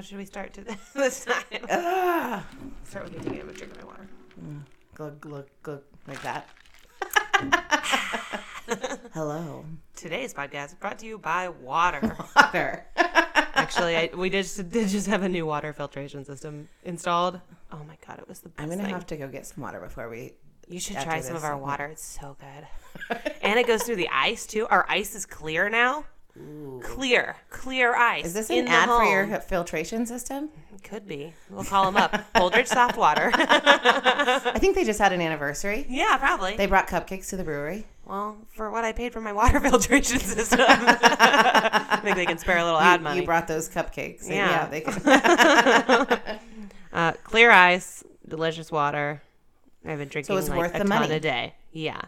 How should we start to this time? Ah. start with me taking a drink of my water. Glug, glug, glug, like that. Hello. Today's podcast is brought to you by water. Water. Actually, I, we did just, did just have a new water filtration system installed. Oh my god, it was the best I'm gonna thing. have to go get some water before we. You should try some of our water. It's so good. and it goes through the ice too. Our ice is clear now. Clear, clear ice. Is this an ad for your filtration system? Could be. We'll call them up. Holdridge Soft Water. I think they just had an anniversary. yeah, probably. They brought cupcakes to the brewery. well, for what I paid for my water filtration system, I think they can spare a little ad You- money. You brought those cupcakes. Yeah. yeah they can. uh, clear ice, delicious water. I've been drinking it's like worth a the ton money. a day. Yeah.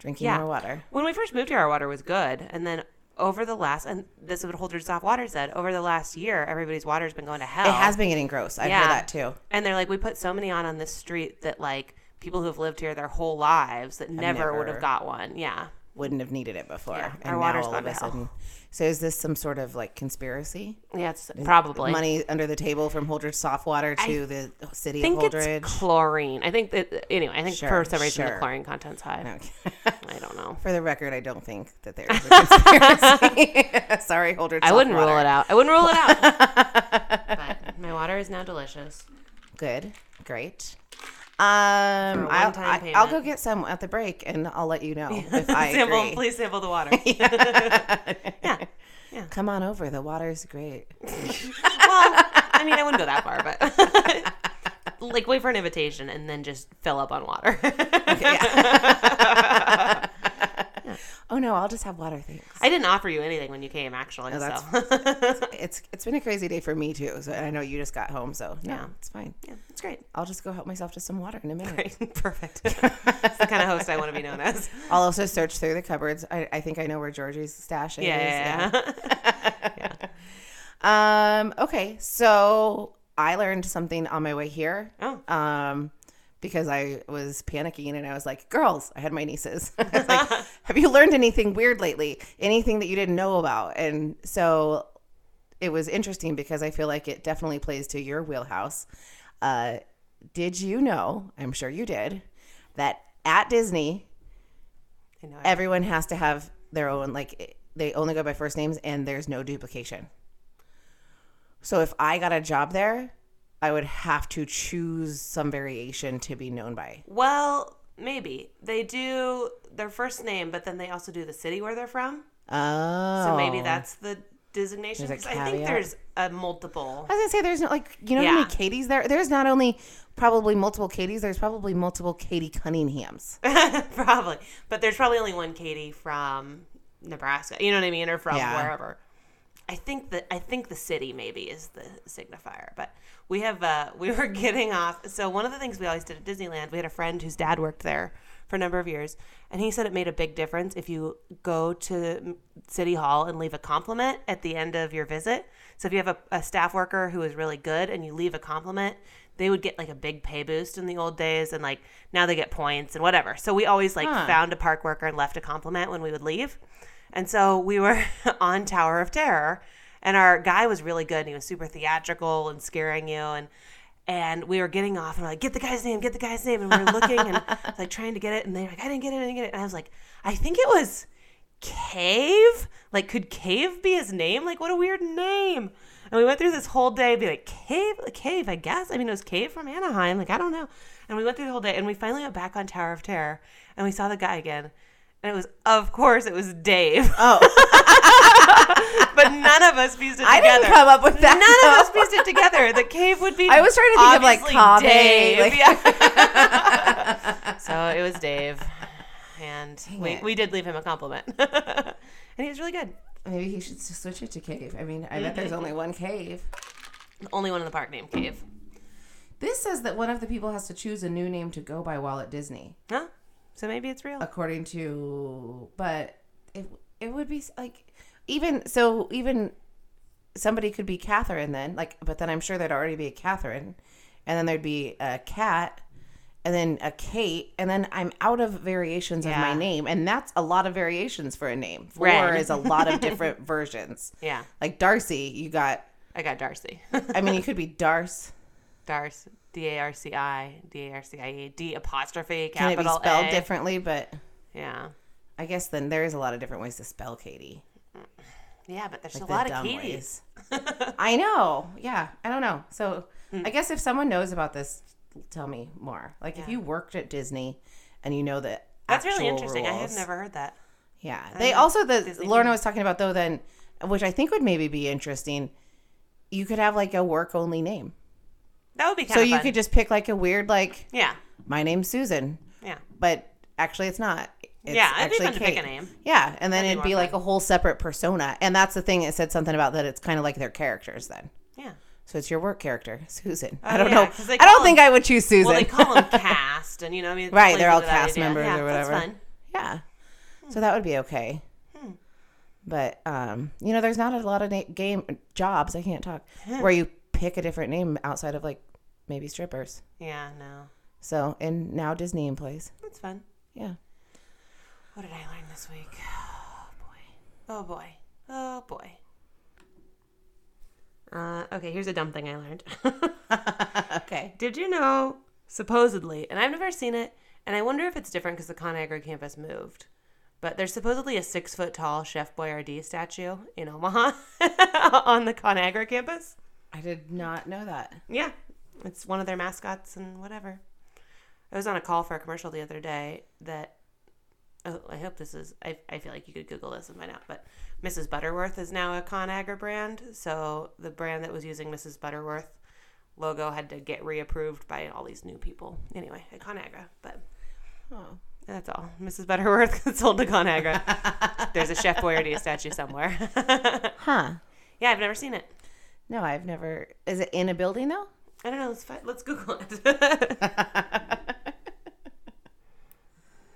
Drinking Yeah. more water. When we first moved here, our water was good, and then over the last, and this is what Holdridge Soft Water said, over the last year, everybody's water's been going to hell. It has been getting gross. I've Yeah. heard that too. And they're like, we put so many on on this street that like people who have lived here their whole lives that never, would have got one. Yeah. Wouldn't have needed it before. Yeah, and our now water's all gone of a sudden. So is this some sort of like conspiracy? Yeah, it's probably. Money under the table from Holdridge Soft Water to the city I think of it's chlorine. I think that anyway. I think Sure, for some reason the sure. chlorine content's high. Okay. I don't know. For the record, I don't think that there's a conspiracy. Sorry, Holdridge. I wouldn't Water. rule it out. I wouldn't rule it out. but my water is now delicious. Good, great. Um, I'll, I, I'll go get some at the break, and I'll let you know if I sample, agree. please sample the water. yeah. yeah. Come on over. The water's great. Well, I mean, I wouldn't go that far, but like wait for an invitation and then just fill up on water. Oh no, I'll just have water. Thanks. I didn't offer you anything when you came, actually. Oh, that's- so It's it's been a crazy day for me too. So I know you just got home, so no, Yeah. it's fine. yeah, it's great. I'll just go help myself to some water in a minute. Great, perfect. That's the kind of host I want to be known as. I'll also search through the cupboards. I, I think I know where Georgie's stash is. Yeah, yeah, yeah. Um. Okay. So I learned something on my way here. Oh. Um, because I was panicking and I was like, "Girls, I had my nieces. I was like, have you learned anything weird lately? Anything that you didn't know about?" And so it was interesting because I feel like it definitely plays to your wheelhouse. Uh, did you know? I'm sure you did that at Disney, everyone has to have their own like they only go by first names and there's no duplication so if i got a job there i would have to choose some variation to be known by well, maybe they do their first name, but then they also do the city where they're from. oh So maybe oh. that's the designation. I think there's a multiple. i was gonna say there's no like you know how many katie's there there's not only probably multiple katie's there's probably multiple katie cunninghams probably, but there's probably only one Katie from Nebraska. You know what I mean, or from Yeah. wherever. I think that I think the city maybe is the signifier, but we have uh, we were getting off. So one of the things we always did at Disneyland, we had a friend whose dad worked there for a number of years, and he said it made a big difference if you go to City Hall and leave a compliment at the end of your visit. So if you have a, a staff worker who is really good and you leave a compliment, they would get like a big pay boost in the old days, and like now they get points and whatever. So we always like Huh. found a park worker and left a compliment when we would leave. And so we were on Tower of Terror, and our guy was really good. And he was super theatrical and scaring you. And and we were getting off, and we're like, "Get the guy's name, get the guy's name." And we were looking and like trying to get it, and they're like, "I didn't get it, I didn't get it." And I was like, "I think it was Cave. Like, could Cave be his name? Like, what a weird name." And we went through this whole day, be like, "Cave, Cave, I guess." I mean, it was Cave from Anaheim. Like, I don't know. And we went through the whole day, and we finally went back on Tower of Terror, and we saw the guy again. And it was, of course, it was Dave. oh but none of us pieced it i together. didn't come up with that None of us pieced it together. The cave would be. I was trying to think of, like, obviously Dave. like- Yeah. so it was Dave, and we, it. we did leave him a compliment, and he was really good. maybe he should switch it to cave i mean i bet there's only one cave The only one in the park named Cave. This says that one of the people has to choose a new name to go by while at Disney, Huh? So maybe it's real. according to. But it it would be like even so even somebody could be Catherine then like but then I'm sure there'd already be a Catherine, and then there'd be a cat, and then a Kate, and then I'm out of variations of my name, and that's a lot of variations for a name. Four Red. is a lot of different versions. Yeah. Like Darcy, you got I got Darcy. I mean, you could be Darce. Darce. D A R C I. D A R C I E. D apostrophe capital. Can it be spelled A. differently? But Yeah. I guess then there is a lot of different ways to spell Katie. Yeah, but there's Like a the lot of Katies. I know. Yeah, I don't know. So Hmm. I guess if someone knows about this, tell me more. Like if you worked at Disney and you know that. That's really interesting. I had never heard that. Yeah, they also the Disney Lorna was talking about though. Then, which I think would maybe be interesting. You could have like a work only name, That would be kind so of you fun. could just pick like a weird like Yeah. my name's Susan, Yeah. but actually it's not. It's Yeah, it'd be actually fun to pick a name. Yeah, and then That'd it'd more be like fun. a whole separate persona, and that's the thing. It said something about that. It's kind of like their characters then. Yeah. So it's your work character, Susan. Oh, I don't yeah, know. I don't call think I would choose Susan. Well, they call them cast, and you know, I mean, Right, they're all cast idea. members yeah, or whatever. That's fun. yeah, so that would be okay. Hmm. But um, you know, there's not a lot of na- game jobs. I can't talk where you pick a different name outside of like maybe strippers. Yeah, no, So and now Disney employees. that's fun. Yeah. What did I learn this week? Oh boy. Oh boy. Oh boy. Uh, okay, here's a dumb thing I learned. okay. Did you know, supposedly, and I've never seen it, and I wonder if it's different because the ConAgra campus moved, but there's supposedly a six foot tall Chef Boyardee statue in Omaha on the ConAgra campus. I did not know that. Yeah, it's one of their mascots and whatever. I was on a call for a commercial the other day that. Oh, I hope this is. I, I feel like you could Google this and find out. But Mrs. Butterworth is now a ConAgra brand. So the brand that was using Mrs. Butterworth logo had to get reapproved by all these new people. Anyway, at ConAgra. But Oh. that's all. Mrs. Butterworth sold to ConAgra. There's a Chef Boyardee statue somewhere. Huh. yeah, I've never seen it. No, I've never. Is it in a building though? I don't know. Let's fi- let's Google it.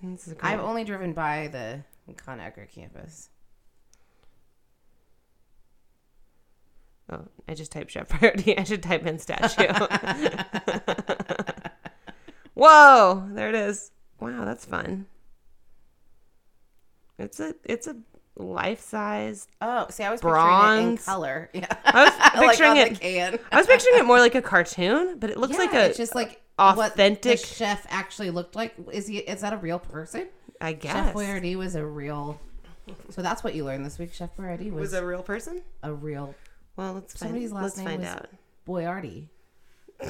This is cool. I've only driven by the ConAgra campus. Oh, I just typed Chef Boyardee. I should type in statue. Whoa, there it is. Wow, that's fun. It's a it's a life size. Oh, see, I was picturing it in color. Yeah, I was picturing on it. can. I was picturing it more like a cartoon, but it looks like a. it's just like authentic- What the chef actually looked like. Is he? Is that a real person? I guess Chef Boyardee was a real. So that's what you learned this week. Chef Boyardee was, was a real person. a real Well, let's find, Somebody's last let's name find was- out. Boyardee.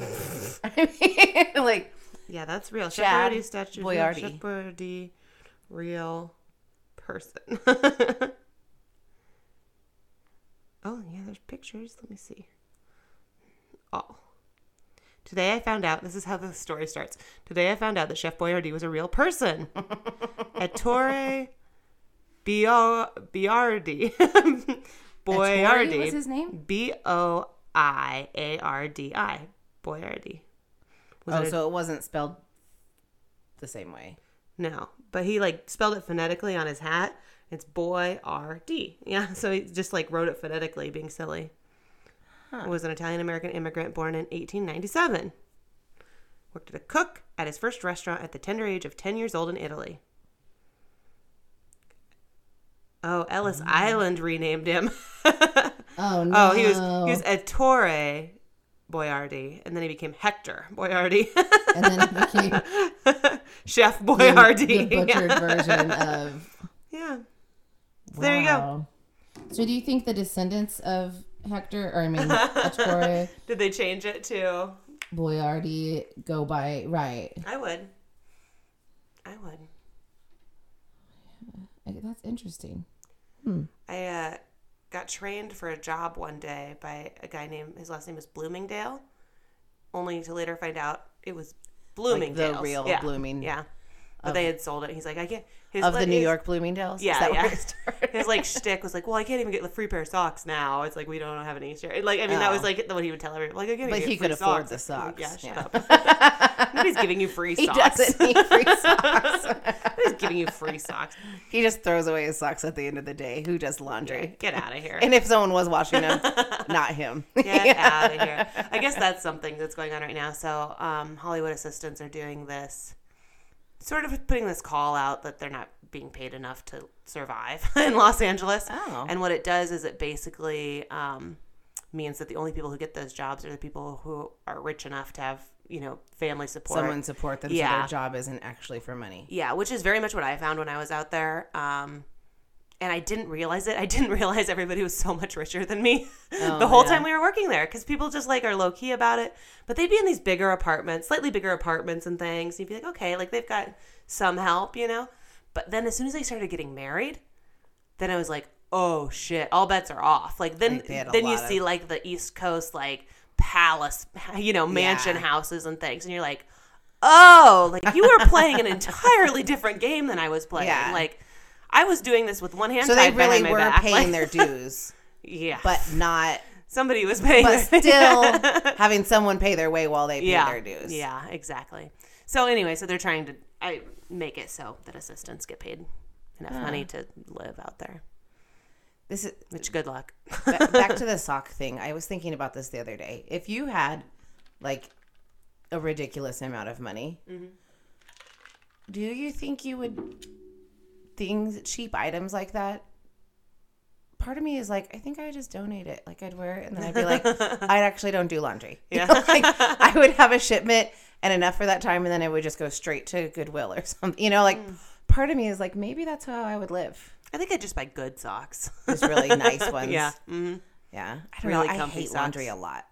I mean, like Yeah, that's real. Chef Chad Boyardee statue. Boyardee. Chef Boyardee, real person. oh yeah, there's pictures. Let me see. Oh. Today I found out. This is how the story starts. Today I found out that Chef Boyardee was a real person. Ettore Boiardi. Ettore Boiardi. was his name. B O I A R D I. Boyardee. Was Oh, it a- so it wasn't spelled the same way. no, but he like spelled it phonetically on his hat. It's boy R D. Yeah, so he just like wrote it phonetically, being silly. Was an Italian American immigrant born in 1897. Worked as a cook at his first restaurant at the tender age of 10 years old in Italy. Oh, Ellis oh, Island renamed him. Oh no! oh, he was he was Ettore Boiardi, and then he became Hector Boiardi, and then it became Chef the, the butchered yeah. version of. Yeah. So there you go. So do you think the descendants of Hector, or I mean, Did they change it to? Boyardee go by right? I would. I would. I- That's interesting. I uh, got trained for a job one day by a guy named his last name is Bloomingdale, only to later find out it was Bloomingdale's. real yeah. Blooming- Yeah. But they had sold it. He's like, I can't. His, Of the like, New York Bloomingdales? Is Yeah, yeah. His like shtick was like, well, I can't even get the free pair of socks now. It's like we don't have any share. Like, I mean, that was Oh. like what he would tell everyone. Like, I can't But even he could afford socks. the socks. Yeah, shut Yeah. up. Nobody's giving you free socks. He socks. doesn't need free socks. Nobody's giving you free socks. he just throws away his socks at the end of the day. Who does laundry? Get out of here. And if someone was washing them, not him. Get out of here. I guess that's something that's going on right now. So, um, Hollywood assistants are doing this, sort of putting this call out that they're not being paid enough to survive in Los Angeles. Oh. And what it does is it basically um, means that the only people who get those jobs are the people who are rich enough to have you know family support. Someone support them so Yeah. their job isn't actually for money. Yeah, which is very much what I found when I was out there. Um, and I didn't realize it. I didn't realize everybody was so much richer than me Oh, the whole yeah. time we were working there because people just like are low key about it. But they'd be in these bigger apartments, slightly bigger apartments and things. And you'd be like, okay, like they've got some help, you know? But then as soon as they started getting married, then I was like, oh shit, all bets are off. Like then, Like, they had a then you of- see like the East Coast like palace, you know, mansion Yeah. houses and things, and you're like, oh, like you were playing an entirely different game than I was playing. Yeah. Like I was doing this with one hand So they really were back. paying their dues, yeah, but not somebody was paying, but their- still having someone pay their way while they pay yeah, their dues. yeah, exactly. So anyway, so they're trying to I make it so that assistants get paid enough money to live out there. This is Which good luck. back to the sock thing. I was thinking about this the other day. If you had like a ridiculous amount of money, Mm-hmm. do you think you would things cheap items like that? Part of me is like, I think I just donate it. Like I'd wear it, and then I'd be like, I actually don't do laundry. You Yeah. know, like I would have a shipment and enough for that time, and then it would just go straight to Goodwill or something. You know, like Mm. part of me is like, maybe that's how I would live. I think I'd just buy good socks. Just really nice ones. yeah. hmm Yeah. I don't Really know. I hate laundry a lot.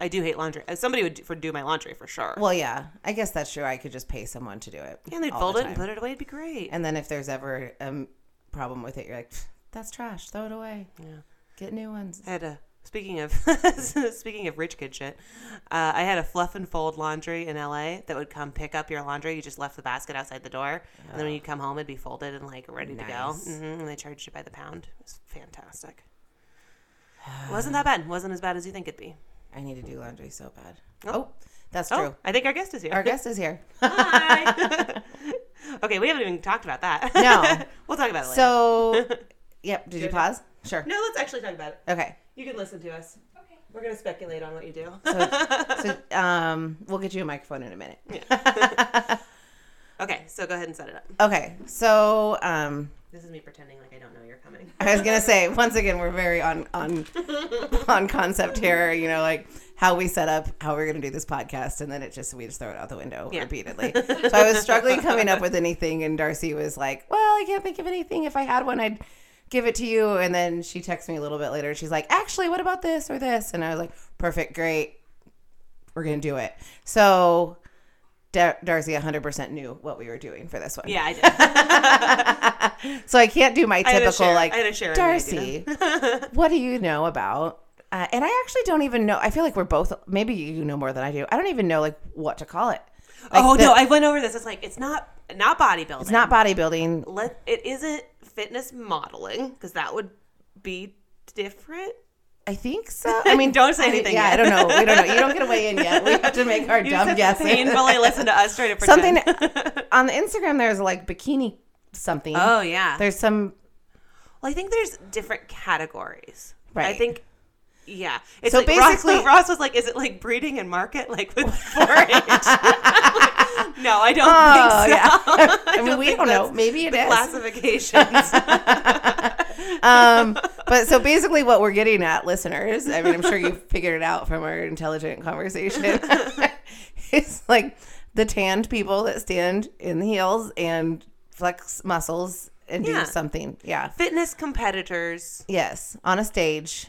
I do hate laundry. Uh, Somebody would do, for do my laundry for sure. Well, yeah, I guess that's true. I could just pay someone to do it. and they'd fold the it and put it away. It'd be great. And then if there's ever a problem with it, you're like, that's trash. Throw it away. Yeah. Get new ones. I had a speaking of speaking of rich kid shit. Uh, I had a fluff and fold laundry in LA that would come pick up your laundry. You just left the basket outside the door, and then when you come home, it'd be folded and like ready to go. Nice. hmm And they charged you by the pound. It was fantastic. wasn't that bad? Wasn't as bad as you think it'd be. I need to do laundry so bad. Oh. Oh, that's Oh, true. I think our guest is here. Our guest is here. Hi. okay, we haven't even talked about that. No. we'll talk about it later. So, yep. Did you Good. pause? Sure. no, let's actually talk about it. Okay. You can listen to us. Okay. We're gonna speculate on what you do. So, so um, we'll get you a microphone in a minute. Yeah. okay, so go ahead and set it up. Okay. So, um, This is me pretending like I don't know you're coming. I was gonna say once again we're very on on on concept here. You know, like how we set up how we're gonna do this podcast, and then it just we just throw it out the window Yeah. repeatedly. so I was struggling coming up with anything, and Darcy was like, "Well, I can't think of anything. If I had one, I'd give it to you." And then she texts me a little bit later. She's like, "Actually, what about this or this?" And I was like, "Perfect, great, we're gonna do it." So. Dar- Darcy 100% knew what we were doing for this one. Yeah, I did. So I can't do my typical share- like Darcy. what do you know about? Uh, and I actually don't even know. I feel like we're both. Maybe you know more than I do. I don't even know like what to call it. Like, oh the- no, I went over this. It's like it's not not bodybuilding. it's not bodybuilding. Let it isn't fitness modeling because that would be different. I think so. I mean, Don't say I- anything yeah, yet. I don't know. We don't know. You don't get weigh in yet. We have to make our You dumb just have to guesses. painfully listen to us try to pretend. Something on the Instagram. There's like bikini something. oh yeah. There's some. Well, I think there's different categories. Right. I think. Yeah. It's So like basically- Ross, was like, "Is it like breeding and market, like with 4-H?" no, I don't Oh think so. yeah. I mean, we don't know. Maybe it is. Classifications. Um, but so basically, what we're getting at, listeners, I mean, I'm sure you figured it out from our intelligent conversation. it's like the tanned people that stand in the heels and flex muscles and Yeah. do something. Yeah. Fitness competitors Yes. On a stage.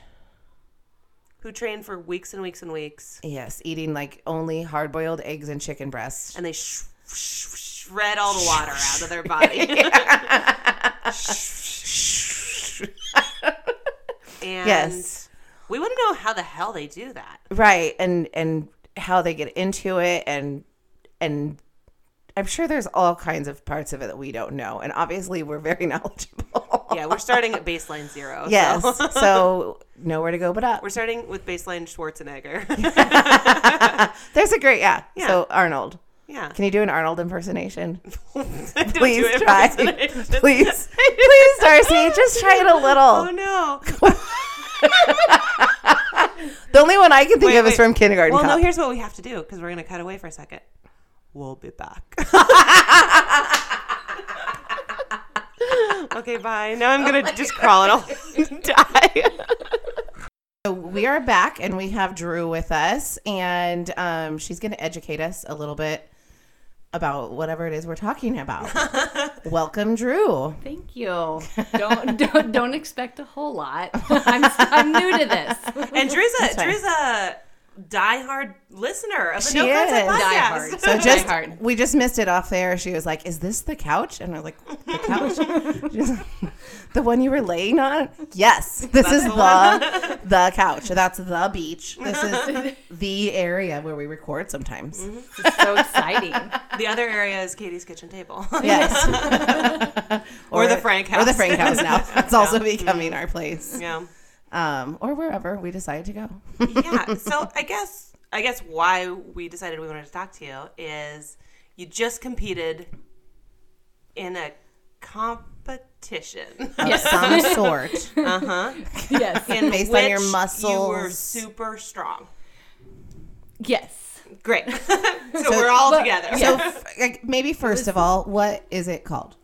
who train for weeks and weeks and weeks, Yes. Eating like only hard boiled eggs and chicken breasts. and they sh- sh- shred all the water out of their body. and Yes. we want to know how the hell they do that. Right. And, and how they get into it and, and, I'm sure there's all kinds of parts of it that we don't know. And obviously, we're very knowledgeable. Yeah, we're starting at baseline zero. Yes. so- So nowhere to go but up. We're starting with baseline Schwarzenegger. There's a great yeah. Yeah. So Arnold, yeah. can you do an Arnold impersonation? Please try. impersonation. please, please, Darcy, just try it a little. Oh no. The only one I can think Wait, of is from Kindergarten Well, Cop. no, here's what we have to do because we're going to cut away for a second. We'll be back. okay, bye. Now I'm going to just crawl and I'll die. So we are back and we have Drew with us, and um, she's going to educate us a little bit about whatever it is we're talking about. Welcome, Drew. Thank you. Don't don't, don't expect a whole lot. I'm I'm new to this. And Drew's a. Drew's a diehard listener of the She No Concept is. podcast. Diehard. So just hard. we just missed it off there. She was like, "Is this the couch?" And I was like, "The couch? She's the one you were laying on?" Yes, this is the the the couch. That's the beach. This is the area where we record sometimes. Mm-hmm. It's so exciting. The other area is Katie's kitchen table. Yes, Or the Frank house. or the. Frank house. Now it's also becoming mm-hmm. our place, yeah. Um, or wherever we decide to go. Yeah. So I guess I guess why we decided we wanted to talk to you is you just competed in a competition. of some sort, Uh huh. Yes. in Based on your which You were super strong. Yes. Great. so, we're all but- together. so f- like, maybe first of all, what is it called?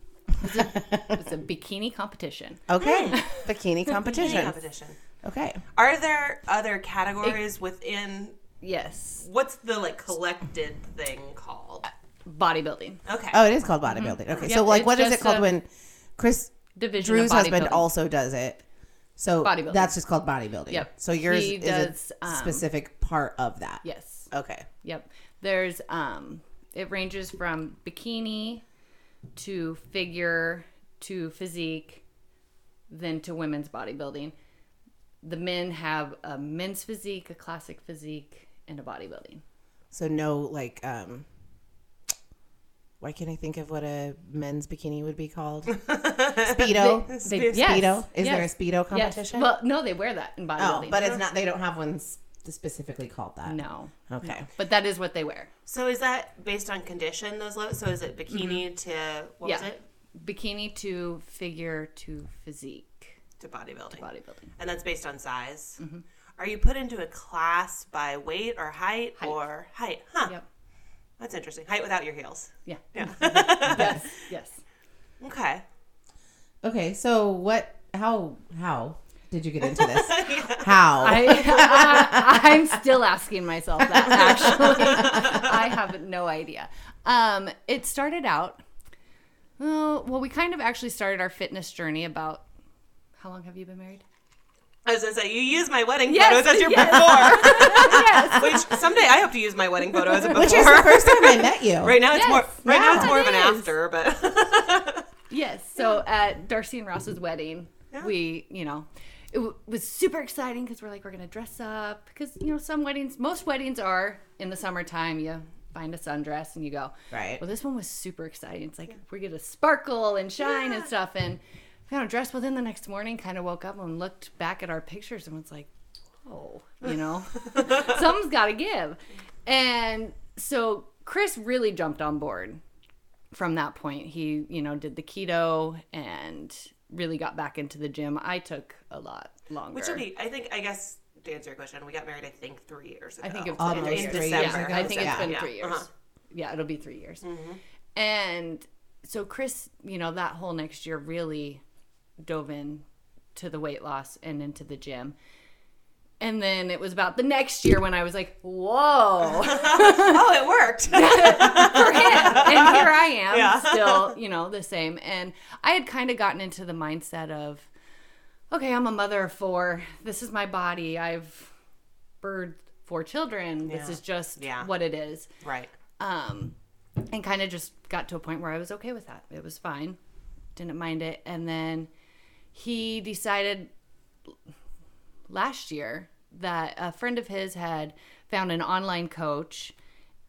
It's a bikini competition. Okay, bikini Bikini competition. competition. Okay. Are there other categories within Yes. what's the like collected thing called? Bodybuilding. Okay. Oh, it is called bodybuilding. Okay, Yeah, so like, it's what is it just called a when Chris Division Drew's of husband bodybuilding. also does it? So Bodybuilding. that's just called bodybuilding. Yep. So yours He is does, a um, specific part of that. Yes. Okay. Yep. There's um it ranges from bikini to figure to physique then to women's bodybuilding. The men have a men's physique, a classic physique, and a bodybuilding. So no, like, um, why can't I think of what a men's bikini would be called? Speedo. They, Speedo. Is there a yes, speedo yes. competition? Well, no, they wear that in oh, bodybuilding. but it's not. They don't have one s- specifically called that. no. Okay. But that is what they wear. So is that based on condition? Those low? So is it bikini to what was it Bikini to figure to physique to bodybuilding? bodybuilding. And that's based on size. Mm-hmm. Are you put into a class by weight or height, or height? Huh. Yep. That's interesting. Height without your heels. Yeah. Yeah. yes. Yes. okay. Okay. So what? How? How did you get into this? How? I, I, I'm still asking myself that. Actually, I have no idea. Um, it started out. Oh, well, we kind of actually started our fitness journey about. How long have you been married? I was gonna say you use my wedding Yes, photos as your yes. before. yes. Which someday I hope to use my wedding photo as a before. Which is the first time I met you. right now it's Yes. more. Right now it's more of an It is. after, but Yes. So at Darcy and Ross's wedding, we, you know, it w- was super exciting because we're like, we're going to dress up. Because, you know, some weddings, most weddings are in the summertime. You find a sundress and you go. Right. Well, this one was super exciting. It's like, we're going to sparkle and shine and stuff. And we got dressed. Well, then the next morning, kind of woke up and looked back at our pictures and was like, oh, you know, something's got to give. And so Chris really jumped on board from that point. He, you know, did the keto and really got back into the gym. I took a lot longer. which would be. I think. I guess to answer your question, we got married. I think three years ago. I think it's Almost three three years. years Yeah, ago. I think Yeah. it's been Yeah. three years. Uh-huh. Yeah, it'll be three years. And so Chris, you know, that whole next year really dove in to the weight loss and into the gym. And then it was about the next year when I was like, whoa, oh, it worked. for him. And here I am, Yeah. still, you know, the same. And I had kind of gotten into the mindset of, okay, I'm a mother of four. This is my body. I've birthed four children. This is just Yeah. what it is. right. Um, and kind of just got to a point where I was okay with that. It was fine. Didn't mind it. And then he decided last year that a friend of his had found an online coach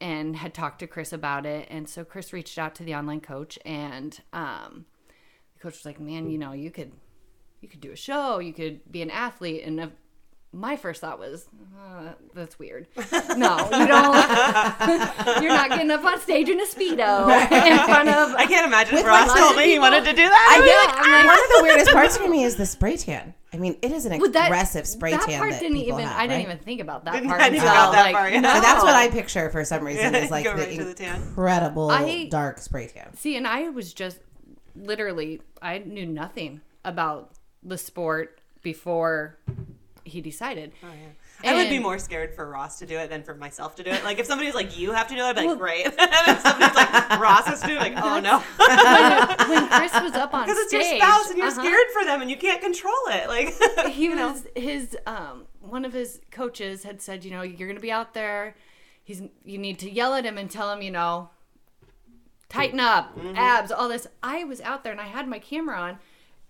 and had talked to Chris about it. And so Chris reached out to the online coach and um, the coach was like, "Man, you know, you could you could do a show, you could be an athlete." And my first thought was, uh, "That's weird. No, you don't. you're not getting up on stage in a speedo in front of." I can't imagine if With Ross told of me he wanted to do that. I'd be Yeah, like, I'm like, One of the weirdest parts for me is the spray tan. I mean, it is an Well, that- aggressive spray that tan part that didn't people even. have, I didn't even think about that Didn't- part. I didn't until, think about that like, part, yeah. no. So that's what I picture for some reason is like the right to the tan. incredible I- dark spray tan. See, and I was just literally, I knew nothing about the sport before he decided. Oh, yeah. I would be more scared for Ross to do it than for myself to do it. Like if somebody's like, "You have to do it," I'd be like, "Great." and if somebody's like, "Ross has to do it," like, "Oh no," when, when Chris was up on because it's your spouse and you're uh-huh, scared for them and you can't control it. Like he you know. his um one of his coaches had said, you know, you're gonna be out there. He's you need to yell at him and tell him, you know, tighten up, Mm-hmm. abs, all this. I was out there and I had my camera on.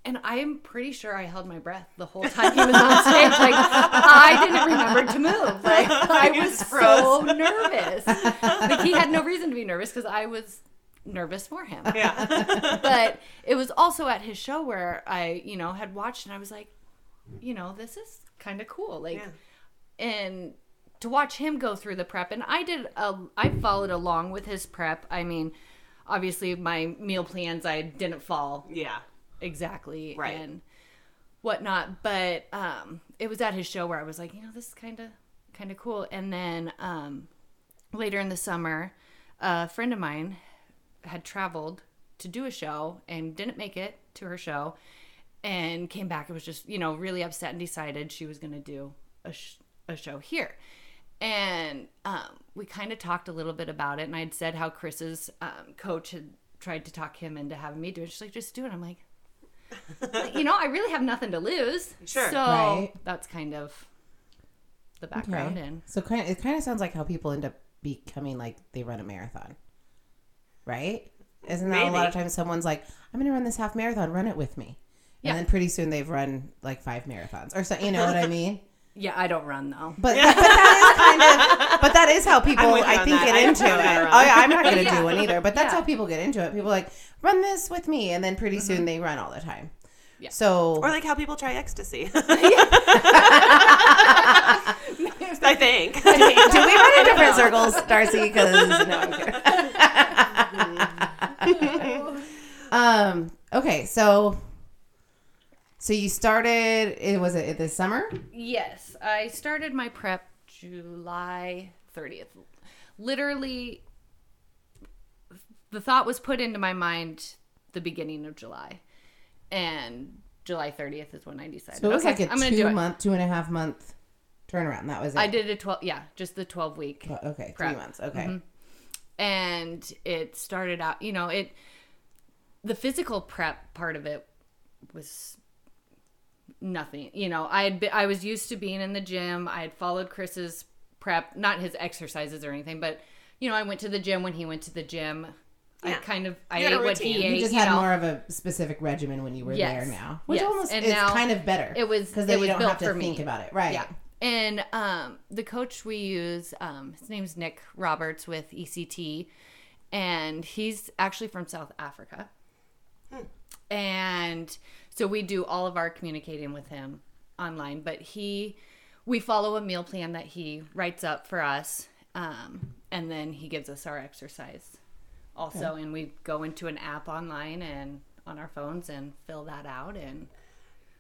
And I'm pretty sure I held my breath the whole time he was on stage. Like I didn't remember to move. Like I was so nervous. Like he had no reason to be nervous because I was nervous for him yeah. but it was also at his show where I, you know, had watched and I was like, you know, this is kind of cool. Like, Yeah. and to watch him go through the prep, and I did, a, I followed along with his prep. I mean, obviously my meal plans I didn't fall yeah. Exactly Right. and whatnot, but um, it was at his show where I was like, you know, this is kind of kind of cool. And then um, later in the summer, a friend of mine had traveled to do a show and didn't make it to her show and came back and was just you know really upset and decided she was going to do a, sh- a show here and um, we kind of talked a little bit about it and i'd said how chris's um, coach had tried to talk him into having me do it she's like just do it i'm like you know i really have nothing to lose Sure. so Right. that's kind of the background and So kind of, it kind of sounds like how people end up becoming like they run a marathon, right? Isn't that a lot of times someone's like, "I'm going to run this half marathon, run it with me," Yeah. and then pretty soon they've run like five marathons or so. You know what I mean? Yeah i don't run though But, but, but that is kind of, but that is how people I think get I into it. don't wanna run. Oh yeah, I'm not going to Yeah. do one either. But that's Yeah. how people get into it. People are like run this with me, and then pretty soon they run all the time. Yeah. So Or like how people try ecstasy. I think. do we run in different circles, Darcy? Because no, I'm kidding. um. Okay. So. So you started. It was it this summer. Yes, I started my prep July 30th. Literally, the thought was put into my mind the beginning of July, and July 30th is when I decided. So it was okay, like a I'm two month, two and a half month turnaround. That was it. I did a 12, yeah, just the 12 week. Oh, Okay, prep. three months. Okay. Mm-hmm. and it started out you know it the physical prep part of it was nothing you know i had been, i was used to being in the gym i had followed chris's prep not his exercises or anything but you know i went to the gym when he went to the gym i kind of i You had a ate what he routine. ate You just you had know. more of a specific regimen when you were Yes. there now, which Yes. almost And is now kind of better. it was- because it then you don't built have to for me. think about it, right? Yeah. And um, the coach we use, um, his name's Nick Roberts with ECT, and he's actually from South Africa. And so we do all of our communicating with him online, but he, we follow a meal plan that he writes up for us, um, and then he gives us our exercise also. And we go into an app online and on our phones and fill that out. And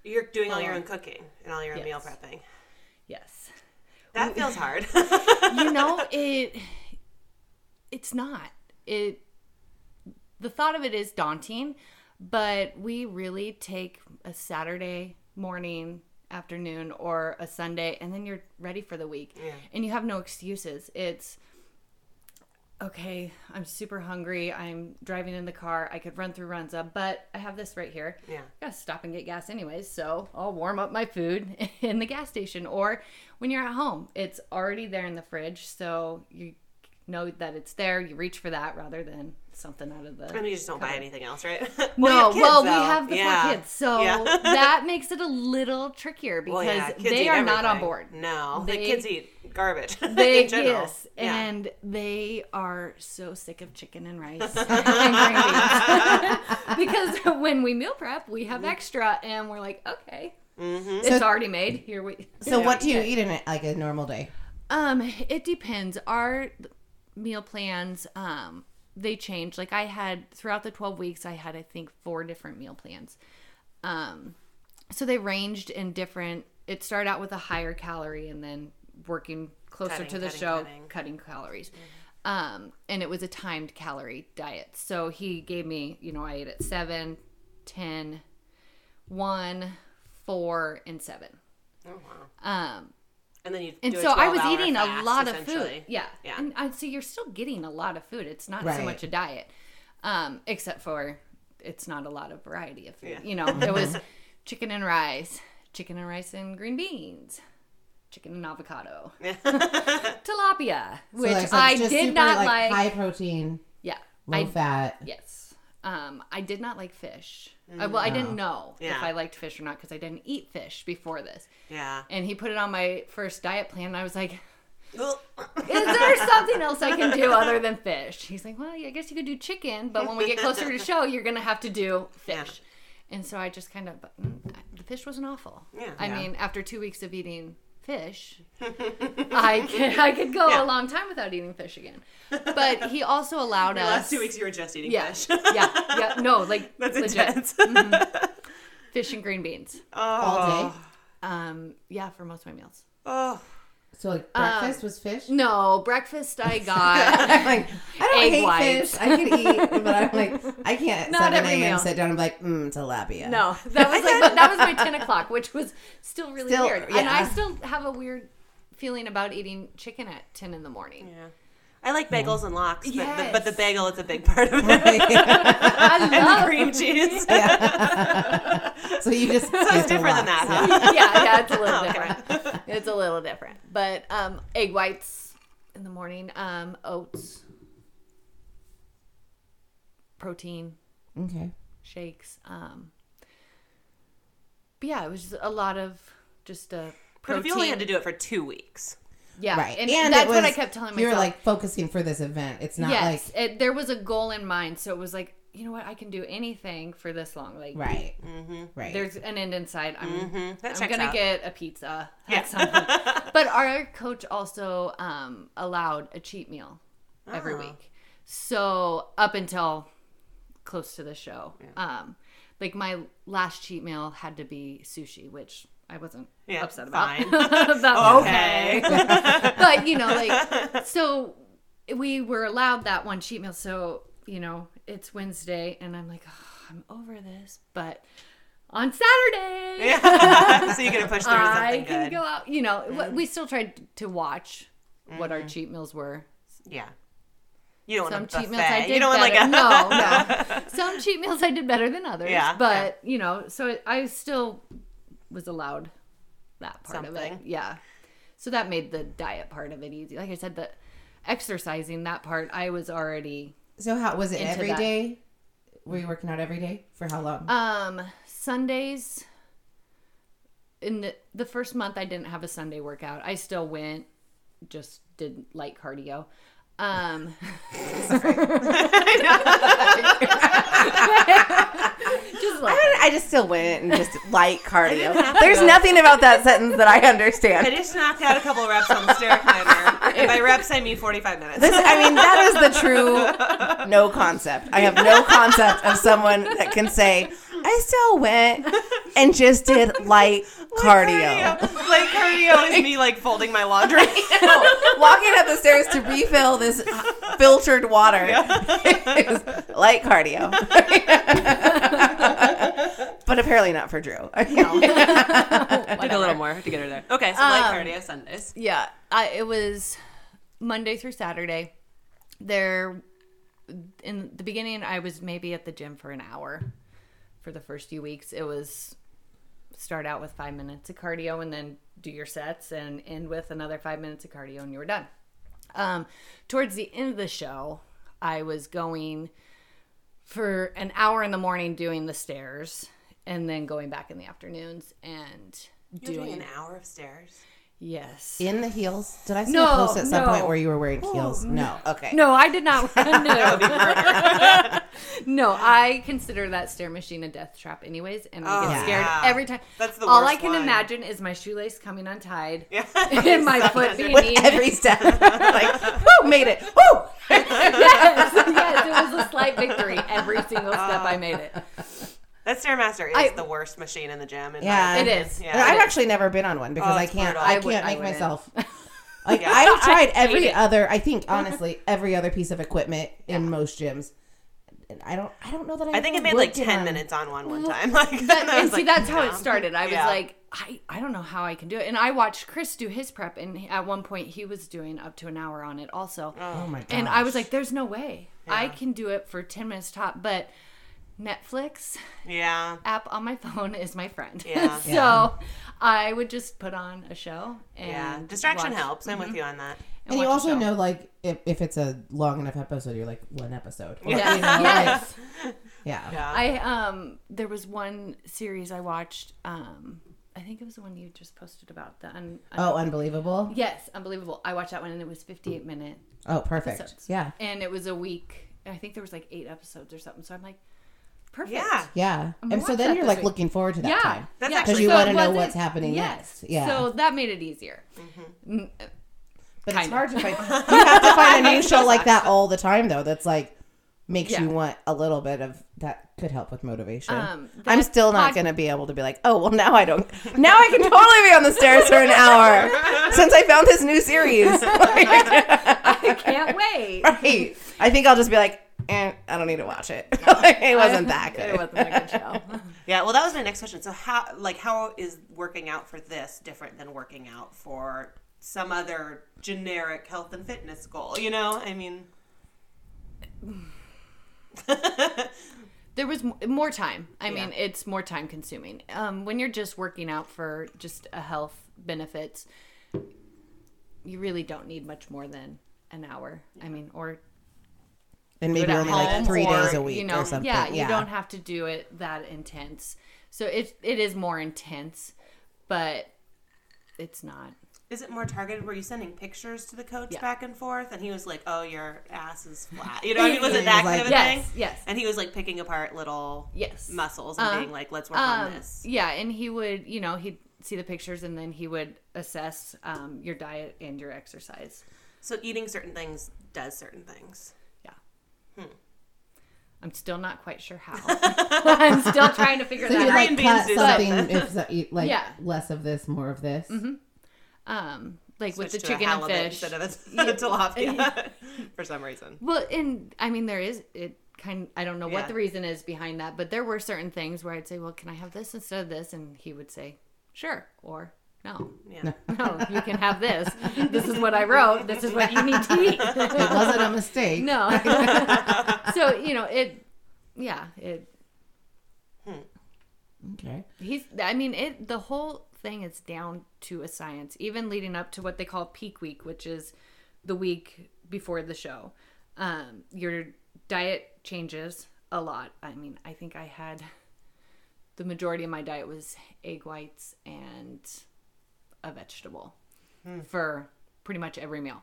You're doing all your own cooking and all your own meal prepping. yes. That feels hard. you know it it's not it the thought of it is daunting but we really take a saturday morning afternoon or a sunday and then you're ready for the week Yeah. and you have no excuses it's okay i'm super hungry i'm driving in the car i could run through runza but i have this right here Yeah. I gotta stop and get gas anyways, so I'll warm up my food in the gas station. Or when you're at home, it's already there in the fridge, so you know that it's there. You reach for that rather than something out of the. and you just don't buy anything else, right? no, Well, you have kids, well, we have the Yeah. four kids, so Yeah. that makes it a little trickier because Well, yeah, they eat are not on board. No, the kids eat garbage. They in general. yes, Yeah. and they are so sick of chicken and rice and green beans because when we meal prep, we Mm-hmm. have extra, and we're like, okay, it's already made. Here we. So what do you eat in a, like a normal day? Um, it depends. Our meal plans, um, they change. Like I had throughout the twelve weeks, I had I think four different meal plans. Um, so they ranged in different. It started out with a higher calorie, and then working closer Cutting, to the cutting, show, cutting. cutting calories. Um, and it was a timed calorie diet. So he gave me, you know, I ate at seven, ten, one, four, and seven. Oh, wow. Um, And then you and do so I was 12-hour eating a lot of food. Yeah. Yeah. And I, so you're still getting a lot of food. It's not so much a diet, um, except for it's not a lot of variety of food. Yeah. You know, it was chicken and rice, chicken and rice and green beans, chicken and avocado, tilapia, So which it's, like, I did super, not like. high protein, yeah. low I, fat. Yes. Um, I did not like fish. I, well, I didn't know if I liked fish or not because I didn't eat fish before this. Yeah. And he put it on my first diet plan. And I was like, is there something else I can do other than fish? He's like, well, I guess you could do chicken, but when we get closer to show, you're gonna have to do fish. And so I just kind of, mm, the fish wasn't awful. Yeah. I Yeah. mean, after two weeks of eating fish, I could, I could go Yeah. a long time without eating fish again. But he also allowed us. last two weeks you were just eating yeah, fish. yeah, yeah. No, like That's legit. intense. Mm-hmm. fish and green beans. oh. All day. Ah. Um, yeah, for most of my meals. Oh. So like Um, breakfast was fish. No, breakfast I got. I'm like, I don't Egg hate whites. fish. I could eat, but I'm like, I can't. Not 7 every a.m. meal. sit down and be like, mmm, tilapia. No, that was like that was my ten o'clock, which was still really Still- weird. And. I still have a weird feeling about eating chicken at ten in the morning. Yeah. I like bagels and lox, but, the, but the bagel is a big part of it. I and the cream cheese. So you just So it's different than that, huh? yeah, yeah, it's a little Okay. different. It's a little different. But um, egg whites in the morning, um, oats, protein Okay. shakes. Um, but yeah, it was just a lot of just a But protein. if you only had to do it for two weeks. Yeah, Right. and, And that's it what I kept telling myself. You're like focusing for this event. It's not yes, like it, there was a goal in mind, so it was like, you know what, I can do anything for this long. Like, right, Mm-hmm. right. there's an end in sight. I'm, Mhm. I'm gonna out. get a pizza Yeah. at but our coach also um, allowed a cheat meal every Oh. week. So up until close to the show, um, like my last cheat meal had to be sushi, which I wasn't Yeah, upset about. fine. That Okay. but you know, like so we were allowed that one cheat meal. So you know, it's Wednesday, and I'm like, oh, I'm over this, but on Saturday. Yeah. so you to push through I can good. go out. You know, w we still tried to watch what Mm-hmm. our cheat meals were. Yeah. You don't Some want cheat meals I did You don't want better. like a no, no. Some cheat meals I did better than others. Yeah, but you know, so I still was allowed that part of it. Yeah. So that made the diet part of it easy. Like I said, the exercising that part, I was already so how was it every that. day? Were you working out every day for how long? Um, Sundays. In the the first month, I didn't have a Sunday workout. I still went, just did light cardio. Um, just like I, I just still went and just light cardio. There's nothing about that sentence that I understand. I just knocked out a couple of reps on the stair climber. and by reps, I mean 45 minutes. This, I mean, that is the true no concept. I have no concept of someone that can say, I still went and just did light cardio. Light cardio is me like folding my laundry. Walking up the stairs to refill this filtered water is light cardio. but apparently not for Drew. Did a little more to get her there. Okay, so light Um, cardio Sundays. yeah, I, it was Monday through Saturday. There, in the beginning, I was maybe at the gym for an hour. For the first few weeks, it was start out with five minutes of cardio and then do your sets and end with another five minutes of cardio and you were done. Um, towards the end of the show, I was going for an hour in the morning doing the stairs and then going back in the afternoons and doing doing an hour of stairs. Yes. In the heels? Did I see No, a post at some no. point where you were wearing oh, heels? No. Okay. No, I did not. no. no, I consider that stair machine a death trap, anyways, and I Oh, get scared yeah. every time. That's the All worst I can one. imagine is my shoelace coming untied Yeah. and my foot being With eaten. every step. like, whoo, made it. Whoo! yes, yes, it was a slight victory every single step I made it. That Stairmaster is I- the worst machine in the gym. in Yeah. It opinion. is. Yeah. And I've is. actually never been on one because Oh, I can't. brutal. I I can't would- I make wouldn't. myself. Like Yeah. I've tried I hate every it. other. I think honestly, every other piece of equipment in most gyms. I don't. I don't know that I. I think it ever made like ten on- minutes on one one time. Like, That- I and see, like, that's how yeah. it started. I was Yeah. like, I, I don't know how I can do it. And I watched Chris do his prep, and at one point he was doing up to an hour on it also. Oh, oh my god. and I was like, there's no way I can do it for 10 minutes top. But Netflix yeah. app on my phone is my friend. Yeah. so Yeah. I would just put on a show and Yeah, distraction watch- helps. I'm with you on that. and and you also know like if, if it's a long enough episode, you're like one episode. Or, Yes. you know, Yes. like- yeah. Yeah. I um there was one series I watched um I think it was the one you just posted about the un, un- Oh, unbelievable. yes unbelievable I watched that one and it was 58 minute Oh, perfect. episodes. Yeah. and it was a week I think there was like eight episodes or something so I'm like perfect yeah. Yeah. gonna And so then you're like week. looking forward to that yeah time. That's yeah. Because you So want to know what's happening yes. next. Yeah. so that made it easier N- but it's kinda. hard to find. You have to find a new show like that all the time, though. That's like makes Yeah. you want a little bit of that could help with motivation. Um, I'm still not pod- going to be able to be like, oh, well, now I don't. Now I can totally be on the stairs for an hour since I found this new series. I can't wait right. I think I'll just be like, eh, I don't need to watch it. Like, it wasn't that good. it wasn't a good show Yeah, well, that was my next question. So, how like how is working out for this different than working out for some other generic health and fitness goal? You know, I mean, there was m- more time. I mean, it's more time consuming. Um, when you're just working out for just a health benefits, you really don't need much more than an hour. I mean, or and maybe only like home, three days a week you know, or something. Yeah, you don't have to do it that intense. So it it is more intense, but it's not. is it more targeted? Were you sending pictures to the coach Yeah. back and forth, and he was like, "Oh, your ass is flat." You know, I mean, was it that kind of a Yes, thing? yes. And he was like picking apart little Yes. muscles and Uh, being like, "Let's work on Um, this." yeah, and he would, you know, he'd see the pictures and then he would assess um, your diet and your exercise. So, eating certain things does certain things. Yeah. I'm still not quite sure how. I'm still trying to figure So you that out. Like cut something something. if so- you- like Yeah. less of this, more of this. Um, like with the Switch a chicken and fish. instead of a tilapia for some reason. Well, and I mean, there is it kind. I don't know Yeah. what the reason is behind that, but there were certain things where I'd say, "Well, can I have this instead of this?" And he would say, "Sure," or "No, Yeah. no, you can have this. This is what I wrote. This is what you need to eat." It wasn't a mistake. no. so you know it. Yeah, it. Okay. He's. I mean, it. The whole thing is down to a science. Even leading up to what they call peak week, which is the week before the show. Um, your diet changes a lot. I mean, I think I had the majority of my diet was egg whites and a vegetable for pretty much every meal.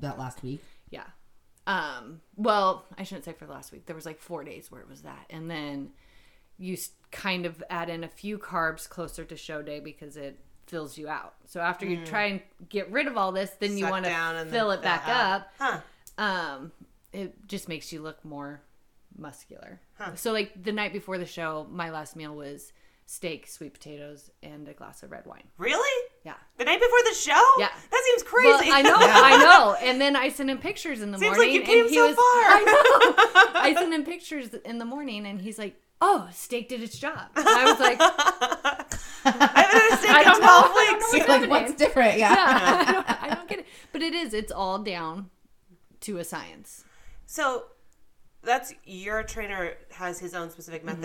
That last week. Yeah. Um, well, I shouldn't say for the last week. There was like four days where it was that. And then you kind of add in a few carbs closer to show day because it fills you out. So after you try and get rid of all this, then you want to fill it back out. up. Huh. Um, it just makes you look more muscular. Huh. So like the night before the show, my last meal was steak, sweet potatoes, and a glass of red wine. Really? Yeah. The night before the show? Yeah. That seems Well, crazy. I know, I know. And then I sent him pictures in the Seems like morning. you came and he so was, far. I know. I sent him pictures in the morning, and he's like, "Oh, steak did its job." And I was like, I haven't had a steak I in don't know. 12 I don't know weeks. what's like what's different? Yeah. "Yeah, I don't, I don't get it." But it is. It's all down to a science. So that's your trainer has his own specific Mm-hmm.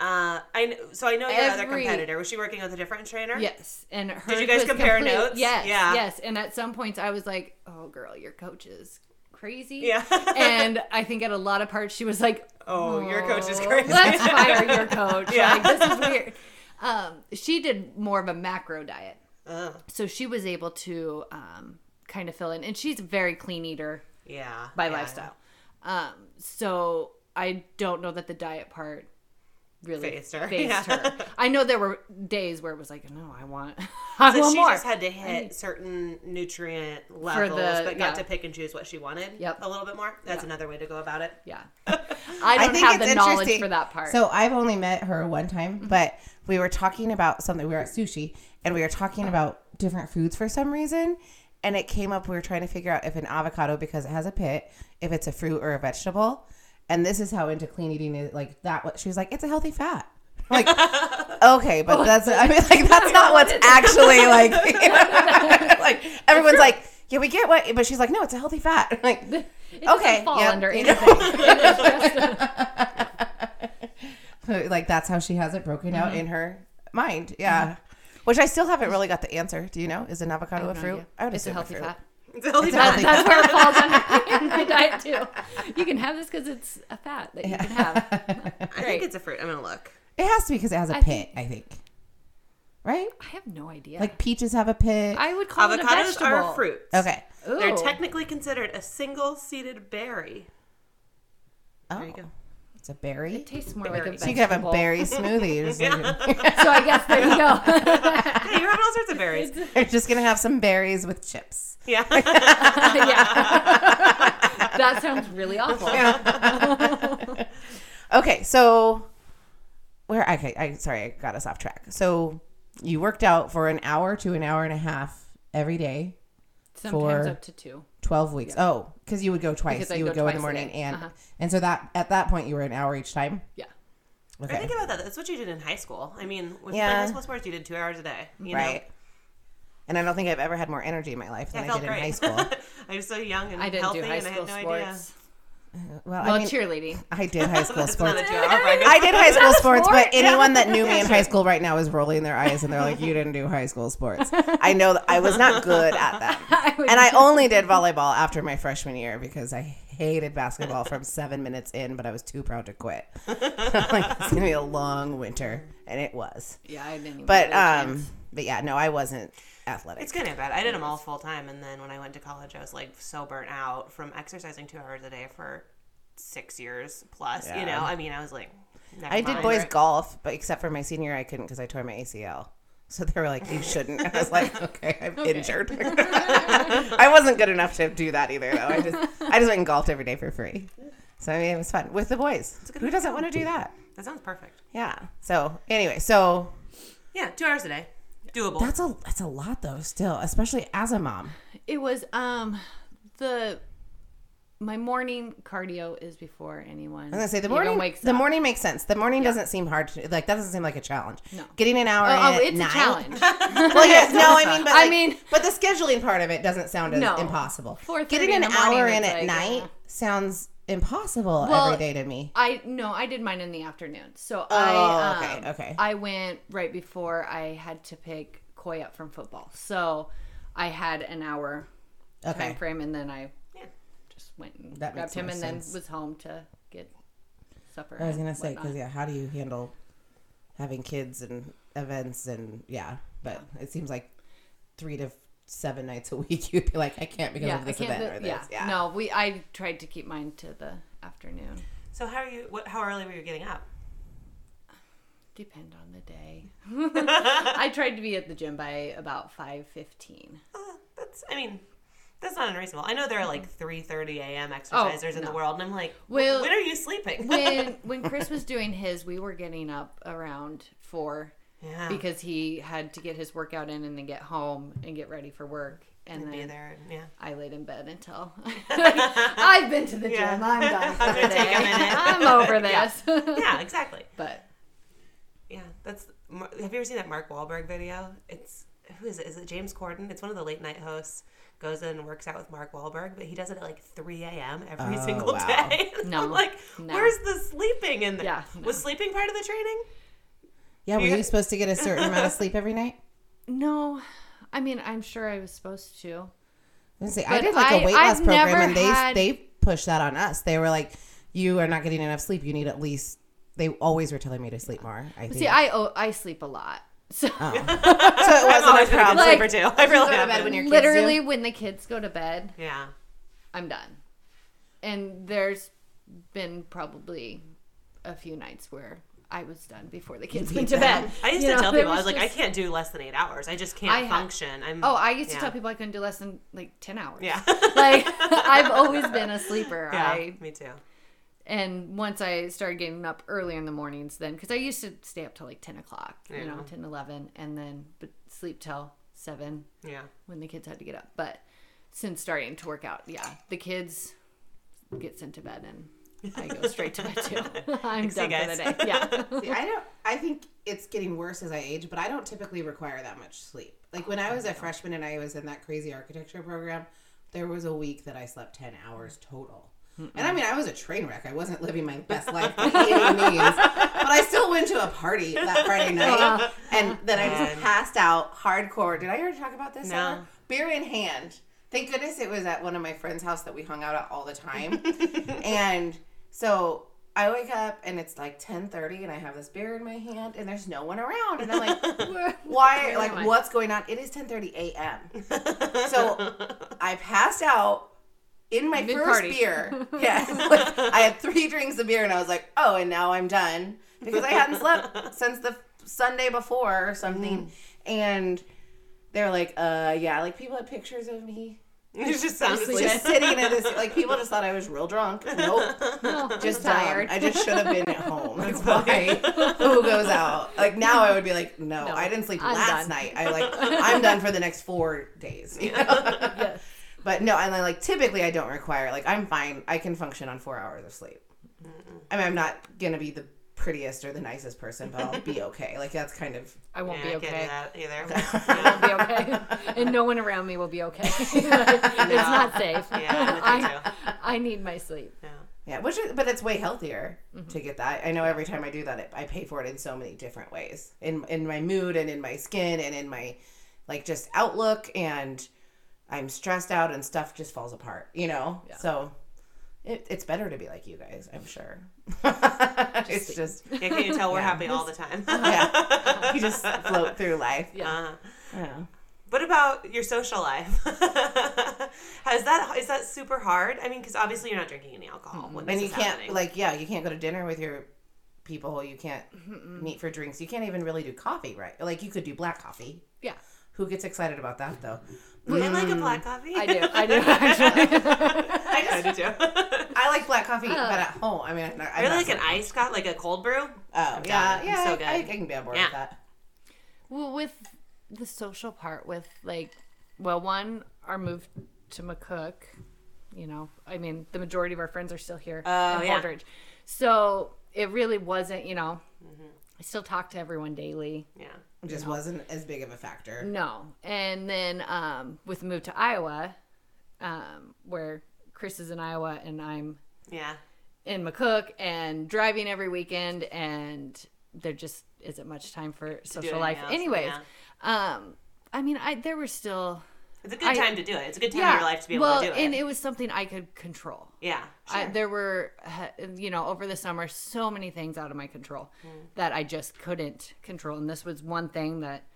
Uh, I so I know your other competitor. Was she working with a different trainer? Yes, and her Did you guys compare notes? Yes, Yeah. yes. And at some points, I was like, "Oh, girl, your coach is crazy." Yeah. and I think at a lot of parts, she was like, Oh, your coach is "Oh, crazy." Let's fire your coach. Yeah. Like this is weird. Um, she did more of a macro diet, Ugh. so she was able to um, kind of fill in, and she's a very clean eater yeah. by yeah. lifestyle. Um, so I don't know that the diet part really Phased her. phased Yeah. her. I know there were days where it was like, no, I want, I So want she more. just had to hit certain nutrient levels, the- but got yeah. to pick and choose what she wanted Yep. a little bit more. That's another way to go about it. yeah, I don't have the knowledge for that part. So I've only met her one time, mm-hmm. but we were talking about something. We were at sushi and we were talking about different foods for some reason. And it came up, we were trying to figure out if an avocado, because it has a pit, if it's a fruit or a vegetable. And this is how into clean eating is like that. What she was like, it's a healthy fat. Like, okay, but that's I mean, like that's not what's actually like. like everyone's like, yeah, we get what, but she's like, no, it's a healthy fat. Like, It Okay, fall yep. under anything. like that's how she has it broken out Mm-hmm. in her mind. Yeah. Which I still haven't really got the answer. Do you know? Is an avocado a fruit? idea. I would it's a healthy fat. It's healthy It's healthy That's where it falls under my diet too. You can have this because it's a fat that you can have. I Great. think it's a fruit. I'm gonna look. It has to be because it has a I pit. I think. Right? I have no idea. Like peaches have a pit. I would call it a Avocados vegetable. are fruits. okay. They're technically considered a single-seeded berry. Oh, There you oh. go. It's a berry. It tastes more Berry. like a So you could have a berry smoothie. You're So I guess there you go. Hey, you're having all sorts of berries. you're just gonna have some berries with chips. Yeah. yeah. that sounds really awful. Okay, so where? Okay, I sorry, I got us off track. So you worked out for an hour to an hour and a half every day, Sometimes For- up to two. Twelve weeks. Oh, because you would go twice. Because I You would go go in the twice a morning day. and Uh-huh. and so that at that point you were an hour each time. Yeah. I Okay, think about that. That's what you did in high school. I mean, with you Yeah. high school sports, you did two hours a day. You right. Know? And I don't think I've ever had more energy in my life Yeah, than I I, felt did great. in high school. I was so young and I didn't healthy, do high and I school had no idea. sports. Well, Well, I mean, cheerleading. I did high school sports. I did high school sports, but sport? anyone that knew me in high school right now is rolling their eyes and they're like, "You didn't do high school sports." I know that I was not good at that, and I only did volleyball after my freshman year because I hated basketball from seven minutes in, but I was too proud to quit. like it's gonna be a long winter, and it was. Yeah, I didn't even But um, but yeah, no, I wasn't athletic. It's kind of bad. I did them all full time, and then when I went to college, I was like so burnt out from exercising two hours a day for six years plus. You know, I mean, I was like, never I did boys golf, but except for my senior, year, I couldn't because I tore my ACL. So they were like, "You shouldn't." I was like, "Okay, I'm injured." I wasn't good enough to do that either, though. I just, I just went and golfed every day for free. So I mean, it was fun with the boys. Who doesn't want to do that? That sounds perfect. Yeah. So anyway, so Yeah, two hours a day, doable. that's a that's a lot though. Still, especially as a mom. It was um the my morning cardio is before anyone. I'm gonna say the morning. wakes the up. morning makes sense. The morning doesn't seem hard to like. That doesn't seem like a challenge. No. Getting an hour. Oh, in oh, at it's night- a challenge. well, yes, no, I mean, but I mean- but the scheduling part of it doesn't sound as No. impossible. Getting an the hour in it's at like, night uh, sounds impossible Well, every day to me. I no, I did mine in the afternoon. So Oh, I um, okay, okay. I went right before I had to pick Coy up from football. So I had an hour Okay. time frame, and then I Yeah. just went and That grabbed him, and sense. then was home to get supper. I was gonna say because yeah, how do you handle having kids and events and yeah? But it seems like three to seven nights a week you'd be like, I can't because yeah, of this event do- or this. yeah. Yeah. no, we I tried to keep mine to the afternoon. so how are you? What, how early were you getting up? Depend on the day. I tried to be at the gym by about five fifteen. Uh, that's. I mean. That's not unreasonable. I know there are like 3:30 a.m. exercisers in the world, and I'm like, Well, when are you sleeping? when when Chris was doing his, we were getting up around four yeah, because he had to get his workout in and then get home and get ready for work. And be then there. Yeah. I laid in bed until I've been to the Yeah. gym. I'm done for I'm the gonna take a minute. I'm over Yeah. this. Yeah, exactly. but Yeah, that's. Have you ever seen that Mark Wahlberg video? It's who is it? Is it James Corden? It's one of the late night hosts. Goes in and works out with Mark Wahlberg, but he does it at like 3 a.m. every Oh, single wow. day. No. I'm like, No. where's the sleeping in there? Yeah, no. Was sleeping part of the training? Yeah, were You- supposed to get a certain amount of sleep every night? no, I mean I'm sure I was supposed to. I, was gonna say, I did like a I- weight loss I've program, and they had- they pushed that on us. They were like, "You are not getting enough sleep. You need at least." They always were telling me to sleep more. I think. See, I oh, I sleep a lot. So oh. so it wasn't a problem. Like, sleeper too. I really go to bed when your kids literally do? when the kids go to bed, Yeah. I'm done. And there's been probably a few nights where I was done before the kids went to bed. I used You to know, tell people, I was like, just- I can't do less than eight hours. I just can't I ha- function. I'm. Oh, I used to tell people I couldn't do less than like ten hours. Yeah. like I've always been a sleeper. yeah. I me too. and once I started getting up earlier in the mornings, then because I used to stay up till like ten o'clock, you know, Yeah. 10, 11, and then but sleep till seven Yeah. when the kids had to get up. But since starting to work out, yeah, the kids get sent to bed and I go straight to bed too. I'm See you done for the day. Yeah. See, I don't. I think it's getting worse as I age, but I don't typically require that much sleep. Like when I oh, was a freshman and I was in that crazy architecture program, there was a week that I slept ten hours total. And I mean, I was a train wreck. I wasn't living my best life by any means, but I still went to a party that Friday night, and then I just passed out hardcore. Did I ever talk about this? No. ever? Beer in hand. Thank goodness it was at one of my friend's house that we hung out at all the time. and so I wake up and it's like 10:30 and I have this beer in my hand and there's no one around and I'm like why like what's going on? It is 10:30 a.m. So I passed out in my first Mid-party. beer. Yeah. Like, I had 3 drinks of beer and I was like, "Oh, and now I'm done." Because I hadn't slept since the Sunday before or something. And they're like, "Uh, yeah, like people had pictures of me You just sound Just asleep. just sitting in this like people just thought I was real drunk. Nope. Oh, no, Just tired. I just should have been at home. Like why? Who goes out? Like now I would be like, no, No, I didn't sleep I'm last done. night. I like I'm done for the next four days. you know? Yes. But no, and then like typically I don't require like I'm fine. I can function on four hours of sleep. I mean I'm not gonna be the prettiest or the nicest person, but I'll be okay. Like that's kind of I won't Yeah, I be can't okay. do that either. I won't be okay. And no one around me will be okay. it's not safe. Yeah, I would I, I need my sleep. Yeah. Yeah, which is, but it's way healthier mm-hmm. to get that. I know every time I do that, it, I pay for it in so many different ways, in in my mood and in my skin and in my like just outlook, and I'm stressed out and stuff just falls apart, you know. So it, it's better to be like you guys, I'm sure. it's just Yeah, can you tell we're Yeah. happy all the time? yeah, you just float through life. Yeah. Uh, Yeah. what about your social life? Has that is that super hard? I mean, because obviously you're not drinking any alcohol. when and you can't happening. like yeah, you can't go to dinner with your people. You can't meet for drinks. You can't even really do coffee, right? Like you could do black coffee. Yeah. Who gets excited about that though? I like a black mm. coffee. I do. I do actually. I do too. I like black coffee, but at home. I mean, I I really like an iced coffee, like a cold brew. Oh, yeah, down. yeah. So good. I, I can be on board Yeah. with that. Well, with the social part, with like, well, one, our move to McCook, you know, I mean, the majority of our friends are still here Oh, in yeah. Holdrege. So it really wasn't, you know. I still talk to everyone daily. Yeah. It just wasn't as big of a factor. No. And then um, with the move to Iowa, um, where Chris is in Iowa and I'm Yeah. in McCook and driving every weekend, and there just isn't much time for social life. anything else, Anyways, um, I mean, I there were still It's a good I- time to do it. It's a good time in your life to be able well, to do it. and it was something I could control. yeah. I, there were, uh, you know, over the summer, so many things out of my control that I just couldn't control, and this was one thing that.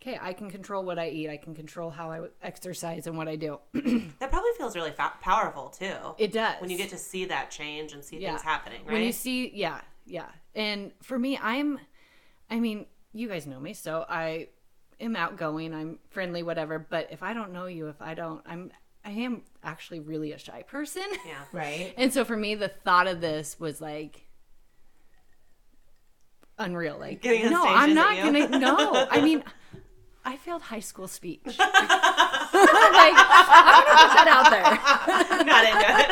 Okay, I can control what I eat. I can control how I exercise and what I do. That probably feels really fa- powerful too. It does when you get to see that change and see Yeah. things happening, right? When you see, yeah, yeah. And for me, I'm, I mean, you guys know me, so I am outgoing, I'm friendly, whatever. But if I don't know you, if I don't, I'm, I am actually really a shy person. yeah. Right? And so for me, the thought of this was like unreal. Like, Getting no, I'm isn't gonna. No, I mean, I failed high school speech. like, I'm gonna put that out there. Not into it.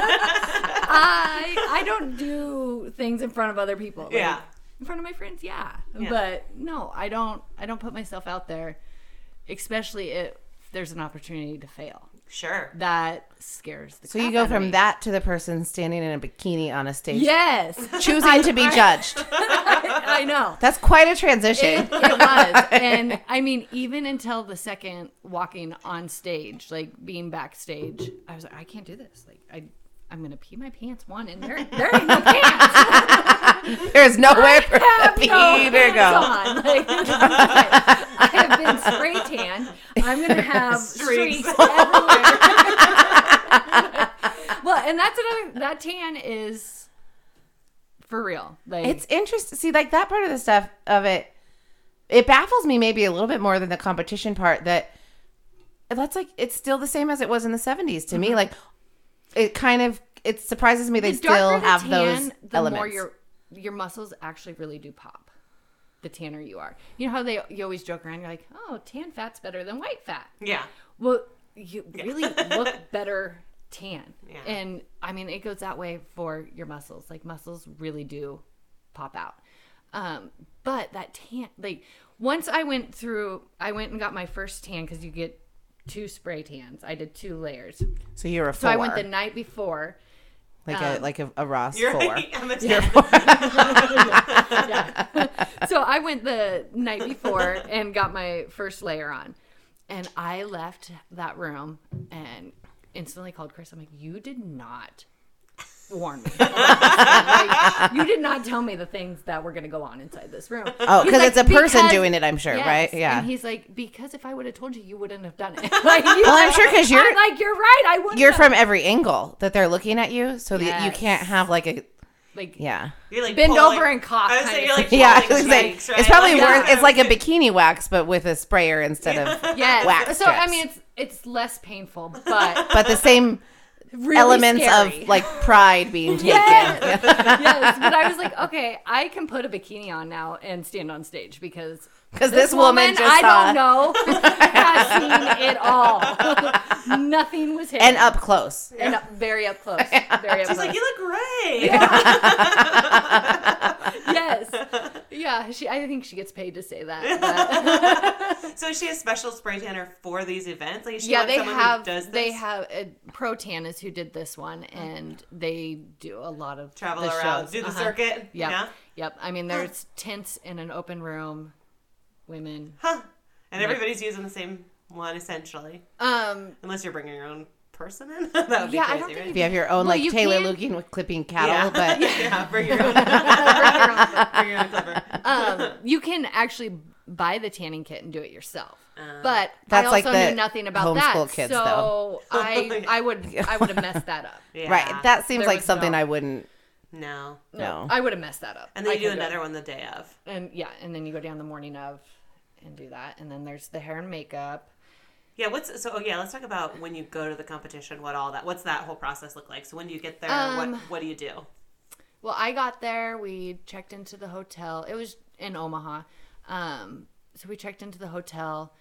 I I don't do things in front of other people. Like, Yeah. In front of my friends, yeah. Yeah. But no, I don't I don't put myself out there, especially if there's an opportunity to fail. Sure. That scares the So you go out from me. that to the person standing in a bikini on a stage, Yes. choosing to be judged. I know. That's quite a transition. It, it was. And I mean, even until the second walking on stage, like being backstage, I was like, I can't do this. Like I I'm gonna pee my pants one and there there ain't no pants. There's nowhere for the have no pee to go. on. Like, I have been spray tanned. I'm gonna have Streaks. streaks, everywhere. well, and that's another that tan is for real. Like It's interesting. See, like that part of the stuff of it, it baffles me maybe a little bit more than the competition part. That that's like it's still the same as it was in the '70s to me. Mm-hmm. Like it kind of it surprises me they the still the have tan, those the elements. more your your muscles actually really do pop. The tanner you are, you know how they you always joke around. You're like, oh, tan fat's better than white fat. Yeah. Well, you really look better tan. Yeah. And I mean, it goes that way for your muscles. Like muscles really do pop out. Um, but that tan, like once I went through, I went and got my first tan because you get two spray tans. I did two layers. So you're a four. So I went the night before. like a um, like a, a Ross You're four. I'm a 10. so I went the night before and got my first layer on. And I left that room and instantly called Chris. I'm like, you did not warn me. Like, you did not tell me the things that were going to go on inside this room. Oh, because like, it's a person "Because- doing it, I'm sure, Yes. right? Yeah. And he's like, because if I would have told you, you wouldn't have done it. like, you, Well, I'm sure because you're- I'm like, you're right. I wouldn't. you're have." from every angle that they're looking at you, so that you can't have like a like yeah. You're like Bend pulling- over and cough I was saying you're like. Yeah, I was like, cheeks, right? it's probably Like, worse. yeah. It's like a bikini wax, but with a sprayer instead of Yes. wax. so I mean, it's it's less painful, but but the same really elements scary. of like pride being taken. Yes. yes, but I was like, okay, I can put a bikini on now and stand on stage because 'Cause this woman just I saw- don't know has seen it all. Nothing was hidden and up close. and up, very up close, very up She's close. like, you look great. yes, yeah. She, I think she gets paid to say that. So is she a special spray tanner for these events? Like, is she yeah, want they someone have who does this? they have uh, Pro Tan is who did this one, and they do a lot of travel the around, shows. do the Uh-huh. circuit. Yep. Yeah. Yep. I mean, there's tents in an open room, women. Huh. And everybody's using the same one essentially, Um, unless you're bringing your own person in. that would be Yeah, I crazy, don't think right? If you have your own Well, like you Taylor can- looking with clipping cattle, Yeah. but yeah, bring your own. bring your own clipper. um, you can actually buy the tanning kit and do it yourself. Uh, But That's I like also the knew nothing about that. homeschool kids, so though. I I would I would have messed that up. Yeah. right, that seems There like something no- I wouldn't No. know. I would have messed that up. And then I you do could another one the day of. and yeah, and then you go down the morning of and do that, and then there's the hair and makeup. Yeah, what's so? Oh, yeah, let's talk about when you go to the competition. What all that? What's that whole process look like? So when do you get there, Um, what what do you do? Well, I got there. We checked into the hotel. It was in Omaha. Um, so we checked into the hotel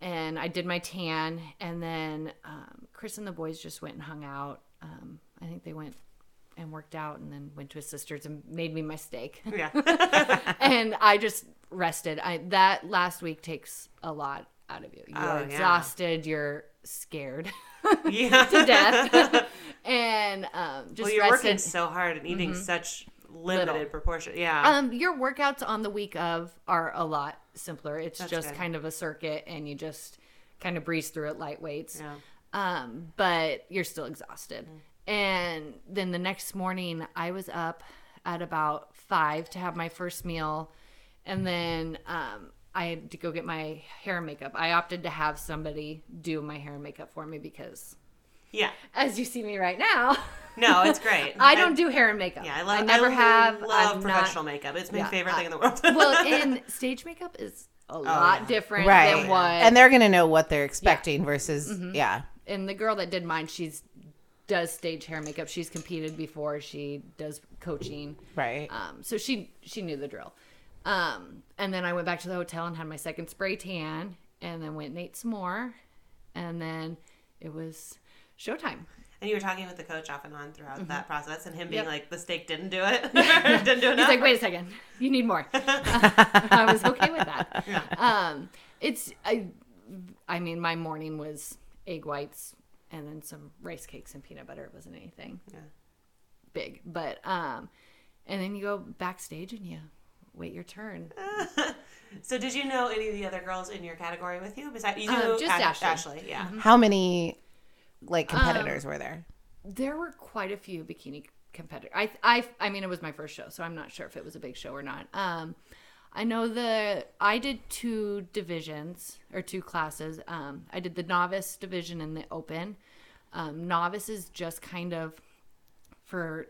and I did my tan. And then um, Chris and the boys just went and hung out. Um, I think they went and worked out and then went to his sister's and made me my steak. Yeah. and I just rested. I That last week takes a lot out of you. You're Oh, yeah. exhausted. You're scared yeah. to death. and um, just well, you're rested. working so hard and eating such limited Little. proportion. Yeah. Um, your workouts on the week of are a lot simpler. It's That's just good. kind of a circuit, and you just kind of breeze through it light weights. yeah. Um, but you're still exhausted. And then the next morning, I was up at about five to have my first meal, and then um, I had to go get my hair and makeup. I opted to have somebody do my hair and makeup for me because, Yeah. as you see me right now, No, it's great. I don't do hair and makeup. Yeah, I love. I never have. Love I've not- professional makeup. It's my Yeah, favorite I- thing in the world. well, and stage makeup is a lot yeah. different right, than what. and they're gonna know what they're expecting versus yeah. and the girl that did mine, she's does stage hair makeup. She's competed before. She does coaching. Right. Um, so she she knew the drill. Um, and then I went back to the hotel and had my second spray tan, and then went and ate some more, and then it was showtime. and you were talking with the coach off and on throughout that process, and him being Mm-hmm. Yep. like, "The steak didn't do it. didn't do it." He's like, wait a second, you need more. I was okay with that. Um, it's I, I mean, my morning was egg whites and then some rice cakes and peanut butter. It wasn't anything Yeah. big, but um, and then you go backstage and you wait your turn. So, did you know any of the other girls in your category with you? Besides, you Um, just Ash- Ashley. Mm-hmm. Yeah. How many like Um, competitors were there? There were quite a few bikini competitors. I, I, I mean, it was my first show, so I'm not sure if it was a big show or not. Um, I know the I did two divisions or two classes. Um, I did the novice division and the open. Um, novice is just kind of for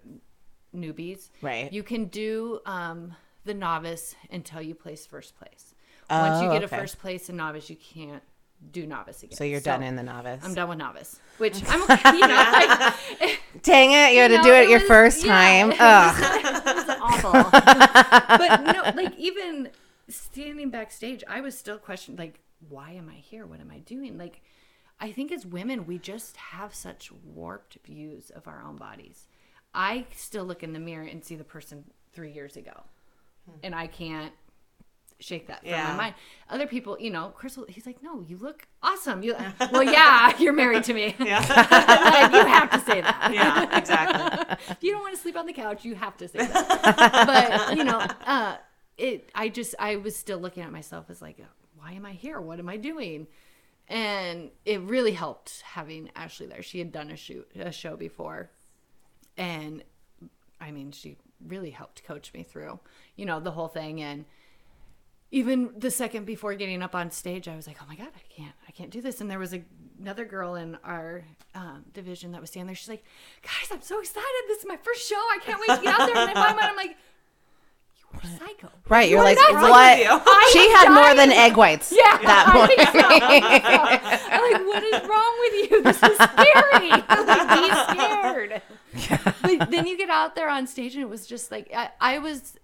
newbies. Right. You can do um, the novice until you place first place. Once you Oh, get okay. a first place in novice, you can't do novice again. So you're done in the novice. I'm done with novice, which I'm okay. You know, like, Dang it! You had to know, do it, it your was- first yeah, time. it Ugh. was awful. but no, like even standing backstage, I was still questioning, like, why am I here? What am I doing? Like, I think as women, we just have such warped views of our own bodies. I still look in the mirror and see the person three years ago, hmm. and I can't shake that from Yeah. my mind. Other people, you know, Chris, will- he's like, "No, you look awesome." You, well, yeah, you're married to me. Yeah. like, you have to say that. yeah, exactly. if you don't want to sleep on the couch, you have to say that. but you know, uh, it. I just I was still looking at myself as like, why am I here? What am I doing? And it really helped having Ashley there. She had done a shoot a show before, and I mean, she really helped coach me through, you know, the whole thing and even the second before getting up on stage, I was like, "Oh my god, I can't, I can't do this." And there was a, another girl in our um, division that was standing there. She's like, "Guys, I'm so excited! This is my first show. I can't wait to get out there." And in my mind, I'm like, "You are a psycho." Right. You're What like, is what? you? She I'm had more than egg whites. Yeah, That I morning. so. I'm like, what is wrong with you? This is scary. Like, be scared. But then you get out there on stage, and it was just like I, I was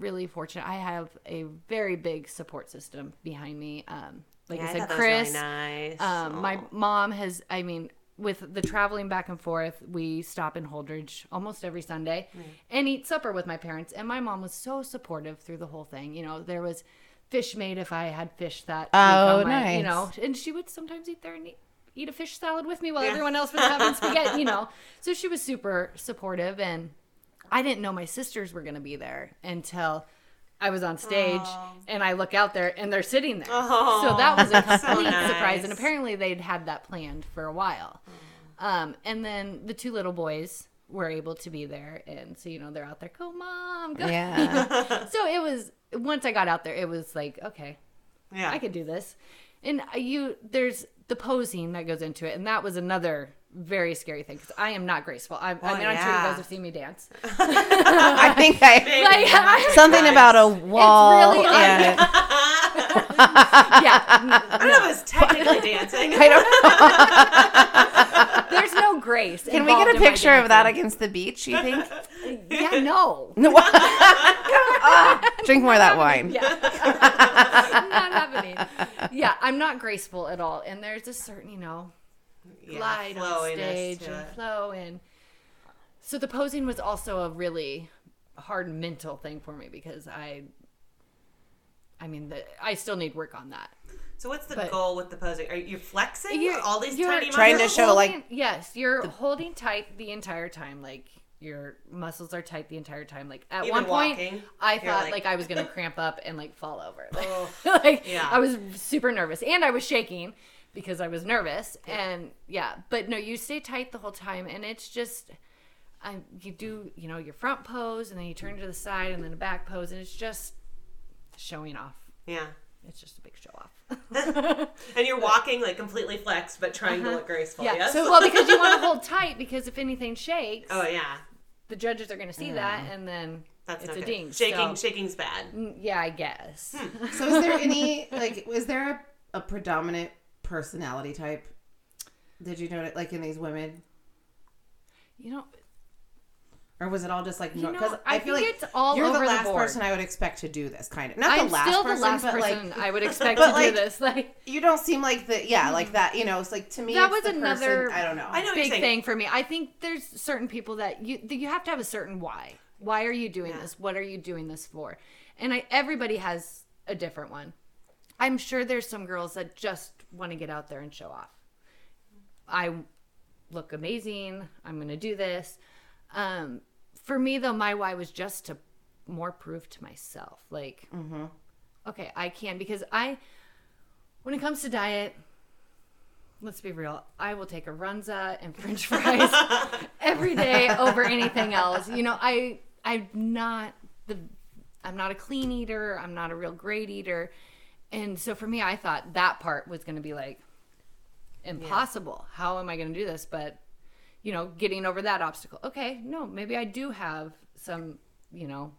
really fortunate. I have a very big support system behind me. Um, like Yeah, I I said, thought that was really Chris. nice. Um, my mom has, I mean, with the traveling back and forth, we stop in Holdrege almost every Sunday and eat supper with my parents. And my mom was so supportive through the whole thing. You know, there was fish made if I had fish that Oh, on my- You know, and she would sometimes eat there and eat, eat a fish salad with me while everyone else was having spaghetti, you know. So she was super supportive. And I didn't know my sisters were going to be there until. I was on stage and I look out there and they're sitting there. so that was a complete surprise. And apparently they'd had that planned for a while. Um, and then the two little boys were able to be there. And so, you know, they're out there, go, mom, go. Yeah. so it was, once I got out there, it was like, okay, yeah. I could do this. And you, there's the posing that goes into it. And that was another very scary thing because I am not graceful. I, I Well, mean, I'm sure you guys have seen me dance. I think I Like, I- something about a wall really and yeah. I don't know if it's technically dancing. I don't know. There's no grace. Can we get a picture of that against the beach? You think? Yeah, no. No. Ah, drink more of that wine. Yeah. not happening. Yeah, I'm not graceful at all. And there's a certain, you know, Yeah, glide on stage and it. flow and so the posing was also a really hard mental thing for me because I I mean the, I still need work on that. So what's the But- goal with the posing? Are you flexing You're- all these you're tiny trying to muscles? show, like, yes, you're holding tight the entire time like your muscles are tight the entire time. Like at one point, walking, I thought like- like, I was gonna cramp up and like fall over. Oh, like yeah. I was super nervous and I was shaking because I was nervous and yeah, but no, you stay tight the whole time and it's just I you do you know your front pose and then you turn to the side and then a back pose and it's just showing off. yeah. It's just a big show off. And you're walking like completely flexed, but trying to look graceful. Uh-huh. yeah. Yes. So well because you want to hold tight because if anything shakes, oh yeah, the judges are going to see that and then that's it's not a good. ding. Shaking, So, shaking's bad. mm, yeah, I guess. So is there any like was there a, a predominant personality type? Did you notice like in these women? You know, Or was it all just like You no? know, Because I I, feel think like it's all you're over the the last board. person I would expect to do this kind of. Not I'm the last still person, the last but person like I would expect but to like- do this. Like you don't seem like the yeah like that. You know, it's like to me That it's was the another- Person, I don't know. I know big thing for me. I think there's certain people that you that you have to have a certain why. Why are you doing Yeah. this? What are you doing this for? And I everybody has a different one. I'm sure there's some girls that just want to get out there and show off. I look amazing. I'm going to do this. Um, for me though, my why was just to more prove to myself, like, okay, I can because I, when it comes to diet, let's be real, I will take a runza and French fries every day over anything else. You know, I I'm not the I'm not a clean eater. I'm not a real great eater. And so for me, I thought that part was going to be like impossible. How am I going to do this? But you know, getting over that obstacle. Okay, no, maybe I do have some, you know,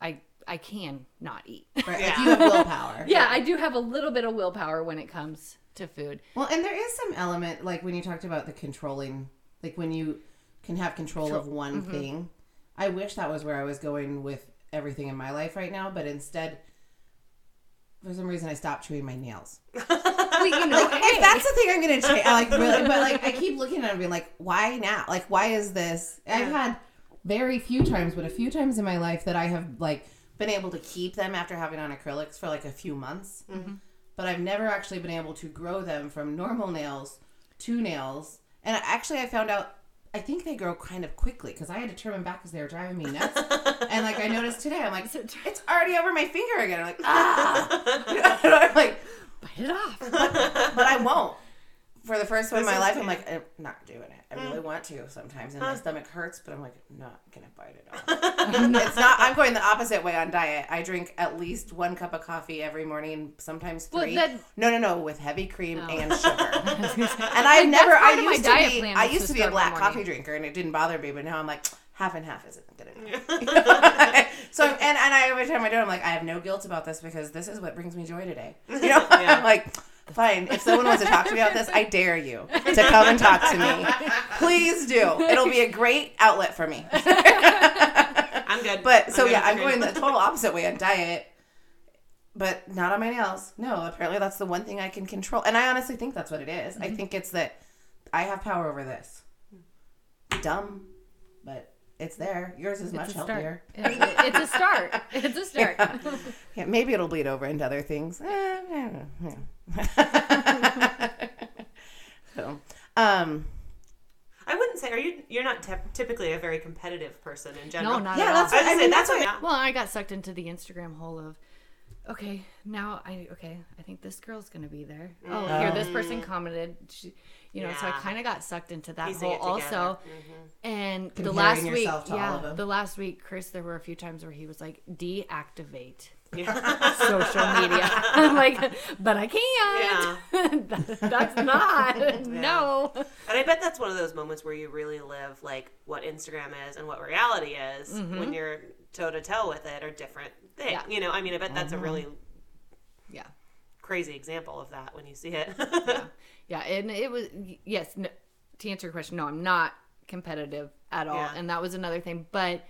I I can not eat. Right, Yeah. you have willpower. yeah, I do have a little bit of willpower when it comes to food. Well, and there is some element like when you talked about the controlling, like when you can have control of one Mm-hmm. thing. I wish that was where I was going with everything in my life right now, but instead, for some reason, I stopped chewing my nails. well, you know, Like, hey. if that's the thing I'm gonna change, like really, but like I keep looking at it and being like, why now? Like, why is this? I've had very few times, but a few times in my life that I have like been able to keep them after having on acrylics for like a few months, mm-hmm. but I've never actually been able to grow them from normal nails to nails. And actually, I found out. I think they grow kind of quickly because I had to turn them back because they were driving me nuts. and like I noticed today, I'm like, it's already over my finger again. I'm like, ah. I'm like, bite it off. but I won't. For the first one in my life, I'm like, I'm not doing it. I really want to sometimes, and my stomach hurts, but I'm like, not gonna bite it off. it's not. I'm going the opposite way on diet. I drink at least one cup of coffee every morning, sometimes Well, three. that- no, no, no, with heavy cream Oh. and sugar. and I've never. part I used to diet be. I used to to be a black coffee drinker, and it didn't bother me. But now I'm like, half and half isn't good enough. so and and I every time I do, it, I'm like, I have no guilt about this because this is what brings me joy today. You know, I'm like. Fine. If someone wants to talk to me about this, I dare you to come and talk to me. Please do. It'll be a great outlet for me. I'm good. But so good yeah, I'm going the total opposite way on diet, but not on my nails. No, apparently that's the one thing I can control, and I honestly think that's what it is. I think it's that I have power over this. Dumb, but it's there. Yours is much it's a healthier. start. It's a start. It's a start. Yeah, maybe it'll bleed over into other things. Eh, I don't know. Yeah. so, um, I wouldn't say. Are you? You're not tep- typically a very competitive person in general. No, not yeah, at that's all. I what I gonna say mean. that's That's what. what. Well, I got sucked into the Instagram hole of, okay, now I okay, I think this girl's gonna be there. Oh, here this person commented, she, you know, so I kind of got sucked into that Piecing hole it together. Mm-hmm. also. And the last week, yourself to all yeah, of them. the last week, Chris, there were a few times where he was like, deactivate Yeah. social media. I'm like, but I can't. That- That's not. No. And I bet that's one of those moments where you really live like what Instagram is and what reality is when you're toe to toe with it are different things. Mm-hmm. Yeah. You know, I mean, I bet that's a really Yeah. crazy example of that when you see it. yeah, yeah, and it was yes. No, to answer your question, no, I'm not competitive at all, Yeah. and that was another thing. But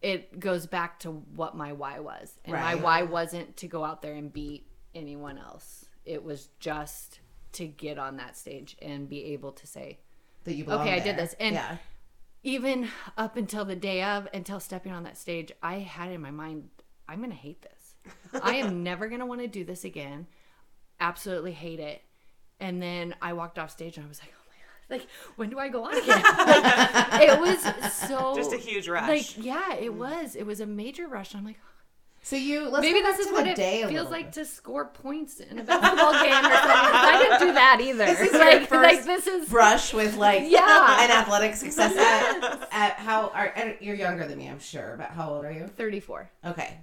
it goes back to what my why was, and my why wasn't to go out there and beat anyone else. It was just to get on that stage and be able to say, that you belong Okay, I did this, and- yeah, even up until the day of, until stepping on that stage, I had in my mind, I'm gonna hate this. I am never gonna want to do this again. Absolutely hate it. And then I walked off stage and I was like, like when do I go on again? Like, it was so Just a huge rush. Like yeah, it was. It was a major rush. I'm like, So you let's maybe this is what it day feels like bit. to score points in a basketball game or something. 'cause I didn't do that either. This is your like, first like this is brush with like Yeah. an athletic success at, at how are and you're younger than me, I'm sure. But how old are you? 34. Okay.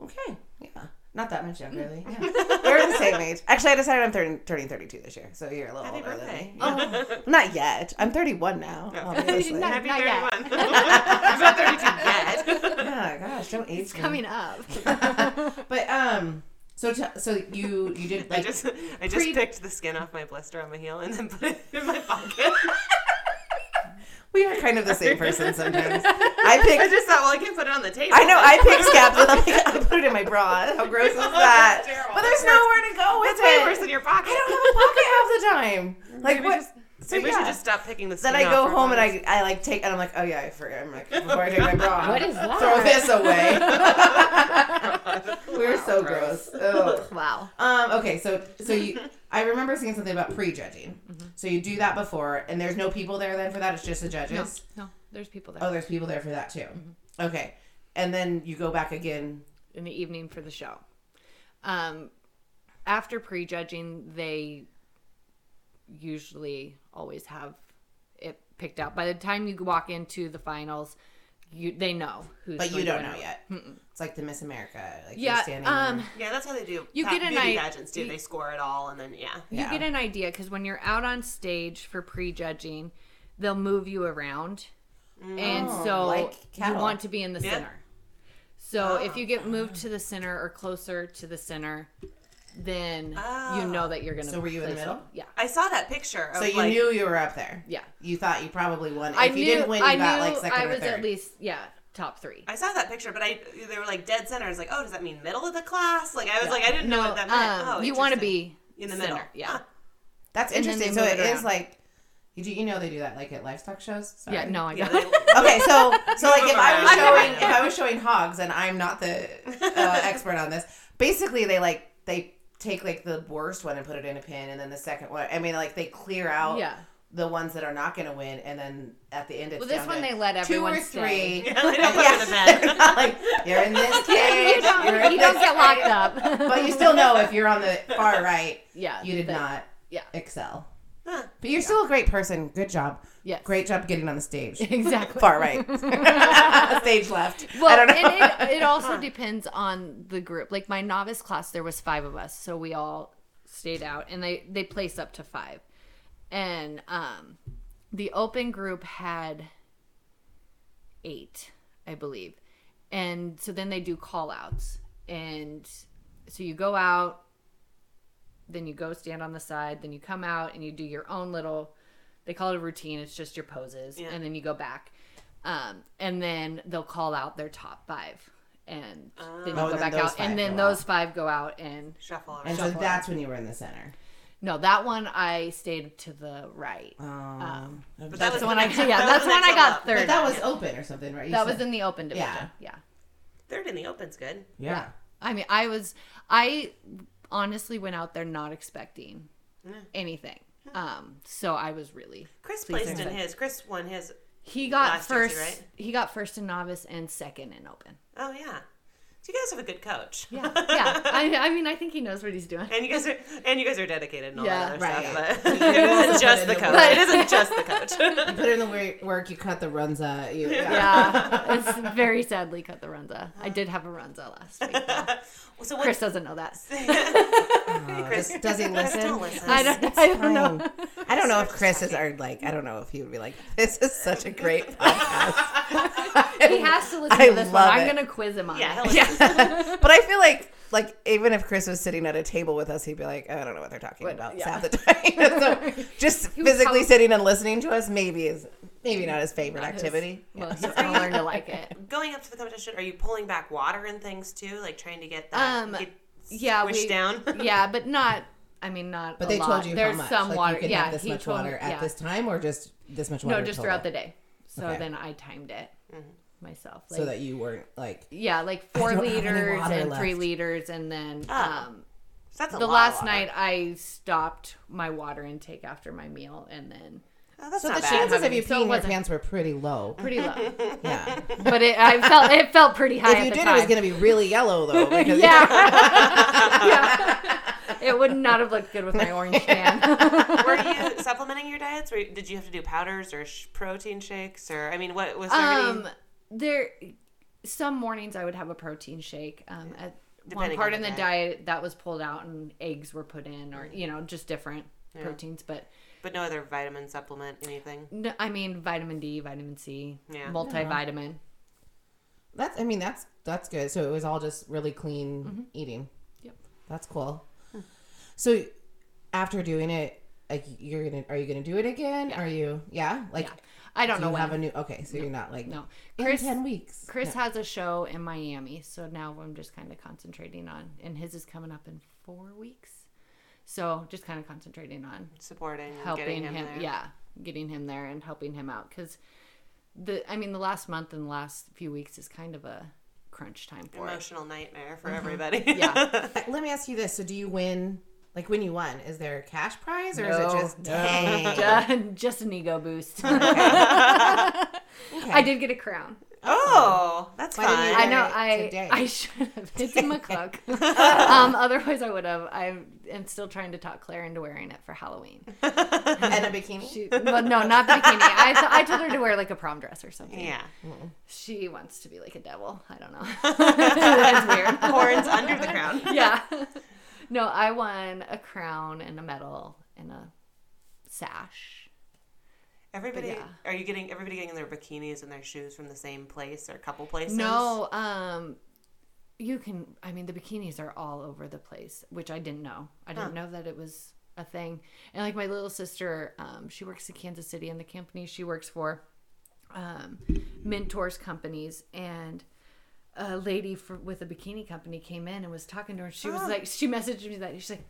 Okay. Yeah. Not that much younger, really. Yeah. We're the same age. Actually, I decided I'm 30, turning 32 this year, so you're a little Happy older birthday. than me. Oh, not yet. I'm 31 now. Obviously. Not- Happy not 31. yet. I'm not 32 yet. yeah, gosh, don't age me. Coming up. But um, so t- so you you did like I just I just pre- picked the skin off my blister on my heel and then put it in my pocket. We are kind of the same person sometimes. I pick. I just thought, well, I can put it on the table. I know I pick scabs and I'm like, I put it in my bra. How gross is that? But there's nowhere to go with way it. worse in your pocket. I don't have a pocket half the time. Like Maybe what? just- so Maybe we yeah. should just stop picking the skin Then I go home and. I, I like take and I'm like, oh yeah, I forget. I'm like, before I take my bra, What is that? throw this away. We're so gross. Ugh. Wow. Um. Okay. So so you, I remember seeing something about prejudging. So you do that before, and there's no people there then for that. It's just the No, judges. no, there's people there Oh, there's people there for that too. Okay. And then you go back again. in the evening for the show. Um, after prejudging, they usually always have it picked out. By the time you walk into the finals, you they know who's. But you don't know it. yet. It's like the Miss America. Like Yeah, you're standing um, there. Yeah, that's how they do. You pa- get an beauty i- pageants too. They score it all, and then yeah. You Yeah. get an idea because when you're out on stage for prejudging, they'll move you around, and Oh, so like you want to be in the Yeah. center. So if you get moved to the center or closer to the center, then you know that you're gonna. So were you in the middle? well. Yeah, I saw that picture. So you like, knew you were up there. yeah. You thought you probably won. I if you knew. didn't win, you I got knew like second I or was third. at least yeah top three. I saw that picture, but I they were like dead center. I was like, oh, does that mean middle of the class? Like I was like, I didn't know what that meant. um, oh, you want to be In the center. middle. Yeah. That's interesting. So it it is around. like, you do you know they do that like at livestock shows? Sorry. Yeah. No, I Yeah, got they- it. Okay, so so like if I was showing if I was showing hogs and I'm not the uh, expert on this, basically they like they take like the worst one and put it in a pin, and then the second one. I mean, like they clear out Yeah. the ones that are not going to win, and then at the end it's Well, this down one to they let two everyone or stay. three. Yeah, they don't put Yeah. it in a pen. Not like you're in this cage. you don't, you're don't get locked up. But you still know if you're on the far right, yeah. you did the- not Yeah. excel. Huh. But you're still a great person. Good job. Yes. Great job getting on the stage. Exactly. Far right. stage left. Well, I don't know. and it, it also depends on the group. Like my novice class, there was five of us, so we all stayed out, and they they place up to five. And um, the open group had eight, I believe, and so then they do call outs, and so you go out, then you go stand on the side, then you come out and you do your own little. They call it a routine. It's just your poses, Yeah. and then you go back, um, and then they'll call out their top five, and then you Oh, go back those out, five and then go those out. five go out, and Shuffle. And so that's when you were in the center. no, that one I stayed to the right. Um, But but that was That's the one I next- yeah, that's the the one next I got up. third. that in. was open or something, right? You that said- was in the open division. Yeah. yeah. Third in the open's good. yeah. I mean, I was I honestly went out there not expecting anything. Um, so I was really Chris placed in his. Chris won his. he got Last Jersey, first. right? He got first in novice and second in open. Oh yeah. So you guys have a good coach. Yeah, yeah. I, I mean, I think he knows what he's doing. And you guys are and you guys are dedicated and all Yeah, that other right. stuff. But it isn't just the coach. It isn't just the coach. You put in the work, work you cut the runza. You, yeah. Yeah, it's very sadly cut the runza. I did have a runza last week. though. so Chris what, doesn't know that. Uh, Chris, does, does he listen? Don't listen. I don't. I don't know. I don't know if Chris is our like. I don't know if he would be like. This is such a great podcast. He has to listen I to this one. love I'm it. gonna quiz him on Yeah, it. he'll listen. but I feel like like even if Chris was sitting at a table with us, he'd be like, I don't know what they're talking What- about yeah. half the time. so just physically probably- sitting and listening to us maybe is maybe not his favorite Not his- activity. Well, he's gonna learn to like it. Going up to the competition, are you pulling back water and things too? Like trying to get that Um, get Yeah, squished we, down? yeah, but not. I mean, not. But a they lot. told you There's how much. some like water. You could yeah, have this much told water me, at yeah. this time, or just this much water. No, just total? throughout the day. So Okay. then I timed it myself. Like, so that you weren't like. yeah, like four don't have any liters water and three liters, and then Oh. um, That's a the lot last night I stopped my water intake after my meal, and then Oh, that's So not the bad. chances of you So peeing your wasn't- pants were pretty low. pretty low. Yeah. but it, I felt it felt pretty high. if at you the did, time. it was going to be really yellow though. Because yeah. yeah. It would not have looked good with my orange can. Were you supplementing your diets? Or did you have to do powders or sh- protein shakes? Or I mean, what was there um, any? There, some mornings I would have a protein shake. Um, at one part on in the the diet that was pulled out and eggs were put in, or you know, just different proteins. But But no other vitamin supplement, anything. no, I mean, vitamin D, vitamin C, Yeah. multivitamin. That's. I mean, that's that's good. So it was all just really clean Mm-hmm. eating. Yep. That's cool. So after doing it, like you're gonna, are you gonna do it again? Are you? Yeah. Like. Yeah. I don't do know you when. have a new? Okay, so you're not like no, in ten weeks. Chris No. has a show in Miami, so now I'm just kind of concentrating on, and his is coming up in four weeks. So just kind of concentrating on Supporting, helping getting him, him, there. yeah, getting him there and helping him out because the, I mean, the last month and the last few weeks is kind of a crunch time for it. Emotional nightmare for mm-hmm. everybody. Yeah, Let me ask you this: So do you win? Like when you won, is there a cash prize or is it just no. dang? Just an ego boost. I did get a crown. oh, that's Why fine. I know. I today? I should have. It's in McCook. um, otherwise, I would have. I am still trying to talk Claire into wearing it for Halloween. and a bikini? She, but no, not the bikini. I, th- I told her to wear like a prom dress or something. yeah. She wants to be like a devil. I don't know. That's weird. Horns under the crown. yeah. No, I won a crown and a medal and a sash. Everybody, yeah. are you getting everybody getting their bikinis and their shoes from the same place or a couple places? No, um, you can. I mean, the bikinis are all over the place, which I didn't know. I didn't know that it was a thing. And like my little sister, um, she works in Kansas City, and the company she works for, um, mentors companies, and a lady for, with a bikini company came in and was talking to her. She was like, she messaged me that she's like.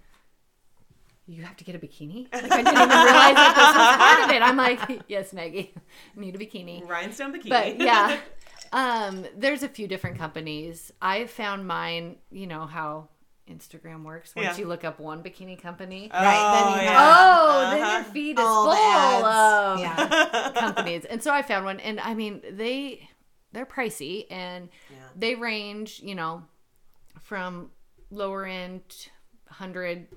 you have to get a bikini? Like, I didn't even realize that this was part of it. I'm like, yes, Maggie, I need a bikini. Rhinestone bikini. But yeah, um, there's a few different companies. I found mine. You know how Instagram works. Once Yeah. you look up one bikini company, Right, then Oh, you yeah. have- oh, then Uh-huh. your feed is All full the of Yeah. companies. And so I found one, and I mean they they're pricey, and Yeah. they range, you know, from lower end hundred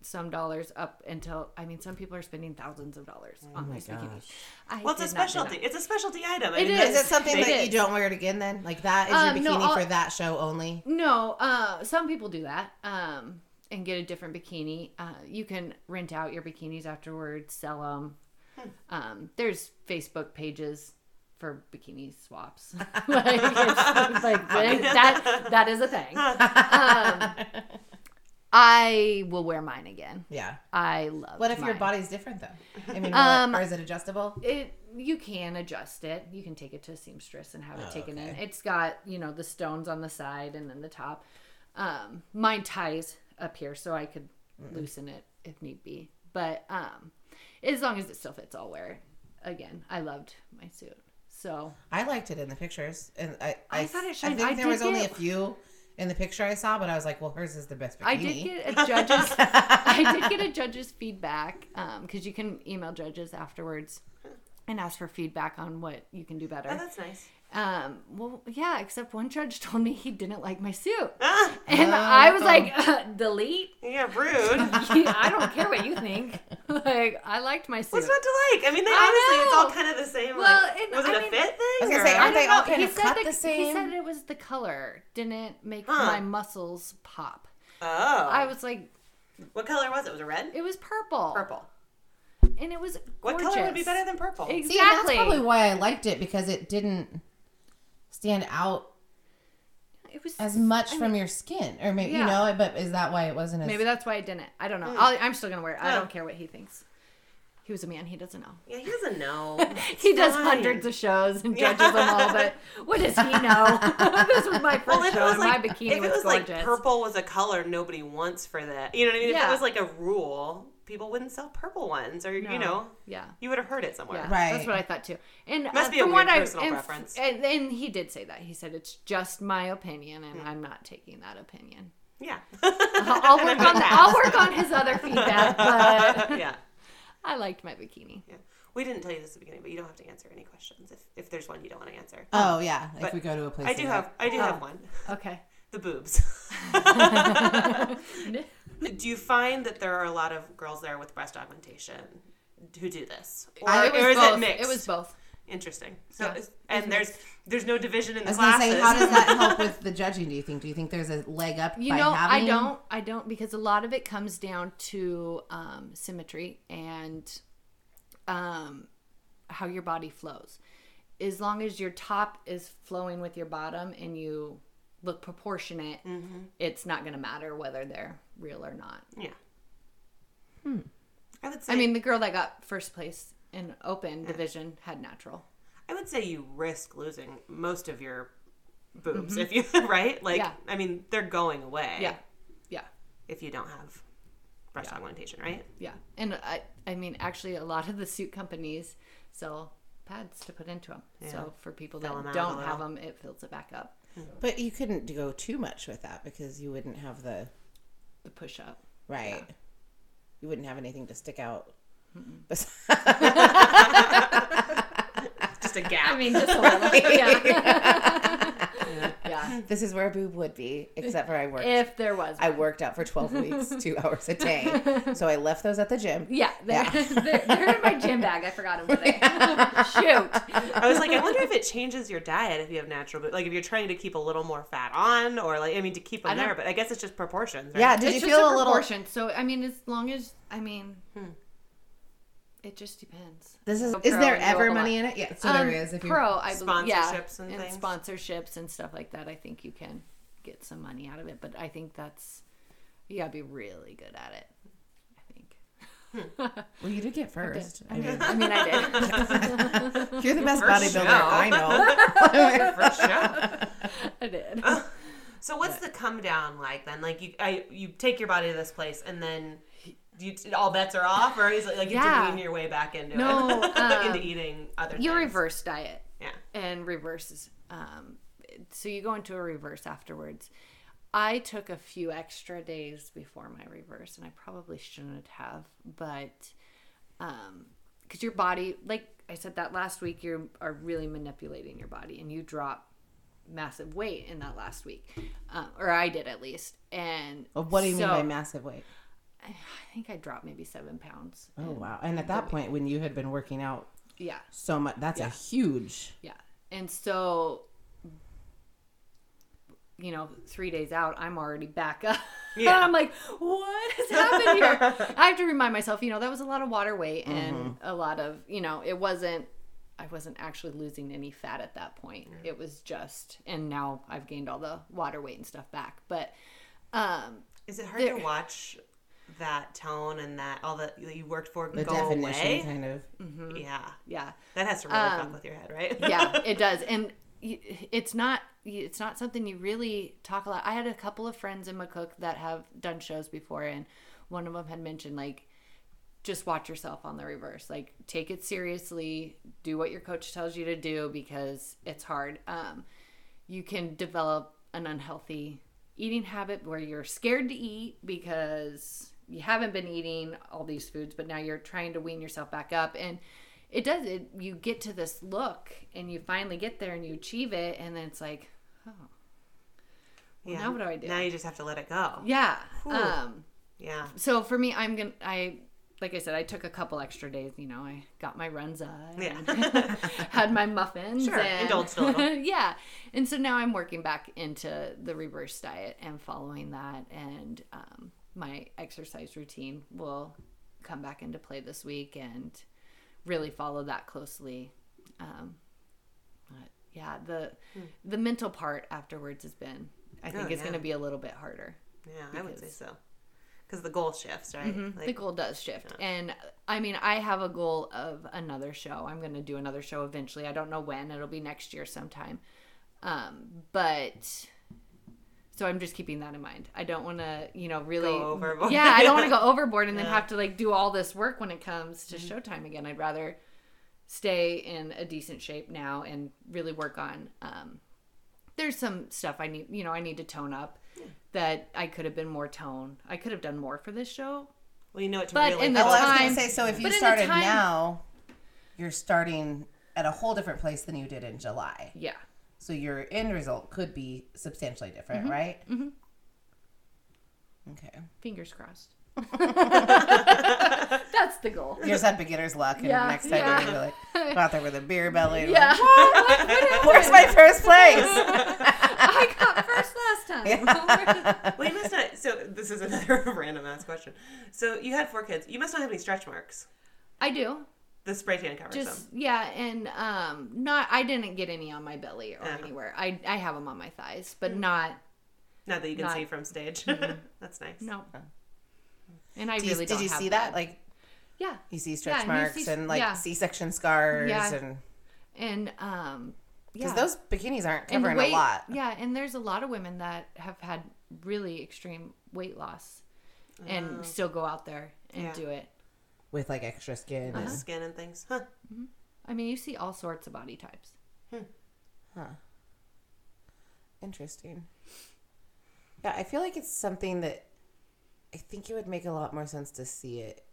some dollars up until I mean some people are spending thousands of dollars on these bikinis. I Well, it's a did not do specialty. It's a specialty item. I It mean, is. Is it something It that is. you don't wear it again then? Like that is Um, your bikini I'll- for that show only? No, uh, some people do that um, and get a different bikini. Uh, you can rent out your bikinis afterwards, sell them. Um, there's Facebook pages for bikini swaps. like, it's, like that, that is a thing. Um, I will wear mine again. Yeah. I love. It. What if your body's different though? I mean, Um, or is it adjustable? It you can adjust it. You can take it to a seamstress and have it Oh, taken in. It's got you know the stones on the side and then the top. Um, mine ties up here, so I could loosen it if need be. But um, as long as it still fits, I'll wear it. Again, I loved my suit. So I liked it in the pictures, and I I thought it I think I there did was only a few in the picture I saw, but I was like, well, hers is the best bikini. I did get a judge's. I did get a judge's feedback um, because you can email judges afterwards and ask for feedback on what you can do better. Oh, that's nice. Um, well, yeah, except one judge told me he didn't like my suit. Ah, And I was like, delete? yeah, rude. I don't care what you think. Like, I liked my suit. What's not to like? I mean, they, I honestly, it's all kind of the same. Well, like, and was it I a mean- fit thing? I was gonna say, aren't don't they all know. kind he of said cut the, the He said it was the color didn't make Huh. my muscles pop. oh, I was like, what color was it? Was it red? it was purple. Purple. And it was What color would be better than purple? Exactly. See, that's probably why I liked it because it didn't stand out it was as much from your skin, or maybe you Yeah. know. But is that why it wasn't as? Maybe that's why I didn't. I don't know. Hmm. I'll, I'm still gonna wear it. I don't care what he thinks. He was a man. He doesn't know. yeah, he doesn't know. He does hundreds of shows and judges them all, but what does he know? this was my first Well, if it show, was and like, my bikini if it was, was gorgeous. like purple was a color nobody wants for that, you know what I mean? If Yeah. it was like a rule, people wouldn't sell purple ones, or you know, yeah. you would have heard it somewhere. Yeah, Right. That's what I thought too. And Must uh, be a from weird what I- personal and, preference. And, and he did say that. He said it's just my opinion, and Hmm. I'm not taking that opinion. Yeah. I'll work on the, I'll work on his other feedback, but yeah. I liked my bikini. Yeah. We didn't tell you this at the beginning, but you don't have to answer any questions if, if there's one you don't want to answer. Oh yeah, if But we go to a place. I do have I do Oh. have one. Okay. The boobs. do you find that there are a lot of girls there with breast augmentation who do this? Or, I- It was or is both. it mixed? It was both. Interesting. So, Yeah, and was there's there's no division in I the was classes. say, how does that help with the judging? Do you think? Do you think there's a leg up? You by know, I don't. I don't because a lot of it comes down to um, symmetry and um, how your body flows. As long as your top is flowing with your bottom and you look proportionate, Mm-hmm. it's not going to matter whether they're real or not. yeah. I would say I mean, the girl that got first place in open division had natural. I would say you risk losing most of your boobs if you right? Like Yeah. I mean, they're going away Yeah, yeah. if you don't have breast augmentation, right? Yeah, and I, I mean, actually, a lot of the suit companies sell pads to put into them. Yeah. So for people Fill 'em that don't have them, it fills it back up. But you couldn't go too much with that because you wouldn't have the The push up. right. You wouldn't have anything to stick out. Bes- Just a gap. I mean, just a little. yeah. yeah. this is where a boob would be, except for I worked. If there was. I worked out for 12 weeks, two hours a day. So I left those at the gym. Yeah, they're, they're, they're in my gym bag. I forgot them today. Shoot. I was like, I wonder if it changes your diet if you have natural boobs. Like if you're trying to keep a little more fat on, or like I mean to keep them there. But I guess it's just proportions. Right? Yeah, did it's you just feel a a little proportion. So I mean, as long as I mean, hmm. It just depends. This is Go is pro there ever money in it? Yeah, so Um, there is if pro, I believe, yeah, Sponsorships and things? sponsorships and stuff like that. I think you can get some money out of it, but I think that's you gotta be really good at it. I think. Well, you did get first. I mean, I mean, I did. you're the best First bodybuilder show. I know. for sure. I did. So what's the come down like then? Like you, I, you take your body to this place, and then do you, all bets are off, or is it like you have Yeah. to wean your way back into No, it, um, into eating other You things? reverse diet. Yeah. and reverses. Um, so you go into a reverse afterwards. I took a few extra days before my reverse, and I probably shouldn't have, but um, because your body, like I said that last week, you are really manipulating your body, and you drop massive weight in that last week, um, or I did at least. And Well, what do you mean by massive weight? I think I dropped maybe seven pounds. Oh wow! And at that point, when you had been working out Yeah. so much, that's a huge. Yeah. And so, you know, three days out, I'm already back up. Yeah. I'm like, what has happened here? I have to remind myself, you know, that was a lot of water weight and a lot of, you know, it wasn't, I wasn't actually losing any fat at that point. It was just, and now I've gained all the water weight and stuff back. But, um, Is it hard There- to watch that tone and that all that you worked for The go definition, away? kind of. Yeah, yeah. that has to really fuck Um, with your head, right? yeah it does and it's not it's not something you really talk a lot i had a couple of friends in mccook that have done shows before and one of them had mentioned like just watch yourself on the reverse like take it seriously do what your coach tells you to do because it's hard um, you can develop an unhealthy eating habit where you're scared to eat because you haven't been eating all these foods but now you're trying to wean yourself back up and it does it you get to this look and you finally get there and you achieve it and then it's like oh well, now what do i do Now you just have to let it go. yeah um Yeah. so for me i'm gonna i like i said i took a couple extra days you know i got my runza Yeah. had my muffins Sure, and, indulged a little. yeah and so now i'm working back into the reverse diet and following that and um, my exercise routine will come back into play this week and really follow that closely um, but yeah the the mental part afterwards has been i think Hmm. Oh, it's yeah. going to be a little bit harder Yeah, I would say Because- so. Because the goal shifts, right? Mm-hmm. the goal does shift and i mean i have a goal of another show i'm going to do another show eventually i don't know when it'll be next year sometime um, but so i'm just keeping that in mind i don't want to you know really Go overboard. yeah i don't want to go overboard and then have to like do all this work when it comes to showtime again i'd rather stay in a decent shape now and really work on um, there's some stuff i need you know i need to tone up that i could have been more tone i could have done more for this show well, you know what to But really in the Oh, I was gonna say. So if you but in the started time- now, you're starting at a whole different place than you did in July. yeah So your end result could be substantially different, Mm-hmm. right? Mm-hmm. Okay. fingers crossed that's the goal You just have beginner's luck, and Yeah, next time yeah. you're gonna be like, go out there with a beer belly. yeah like, Where's my first place? i got first last time Well, you must not. So this is another random ass question. So you had four kids. You must not have any stretch marks. i do The spray tan covers just them. yeah and um not i didn't get any on my belly or Yeah. anywhere i i have them on my thighs but not Not that you can not- see from stage. That's nice. no and i Did you, really did don't you have see that? Like yeah you see stretch Yeah, and marks see- and like yeah. C-section scars, Yeah. and and um yeah because those bikinis aren't covering weight- a lot. Yeah, and there's a lot of women that have had really extreme weight loss and still go out there and Yeah. do it. With like extra skin. Uh-huh. and- Skin and things. Huh. I mean, you see all sorts of body types. Hmm. Huh. Interesting. Yeah, I feel like it's something that I think it would make a lot more sense to see it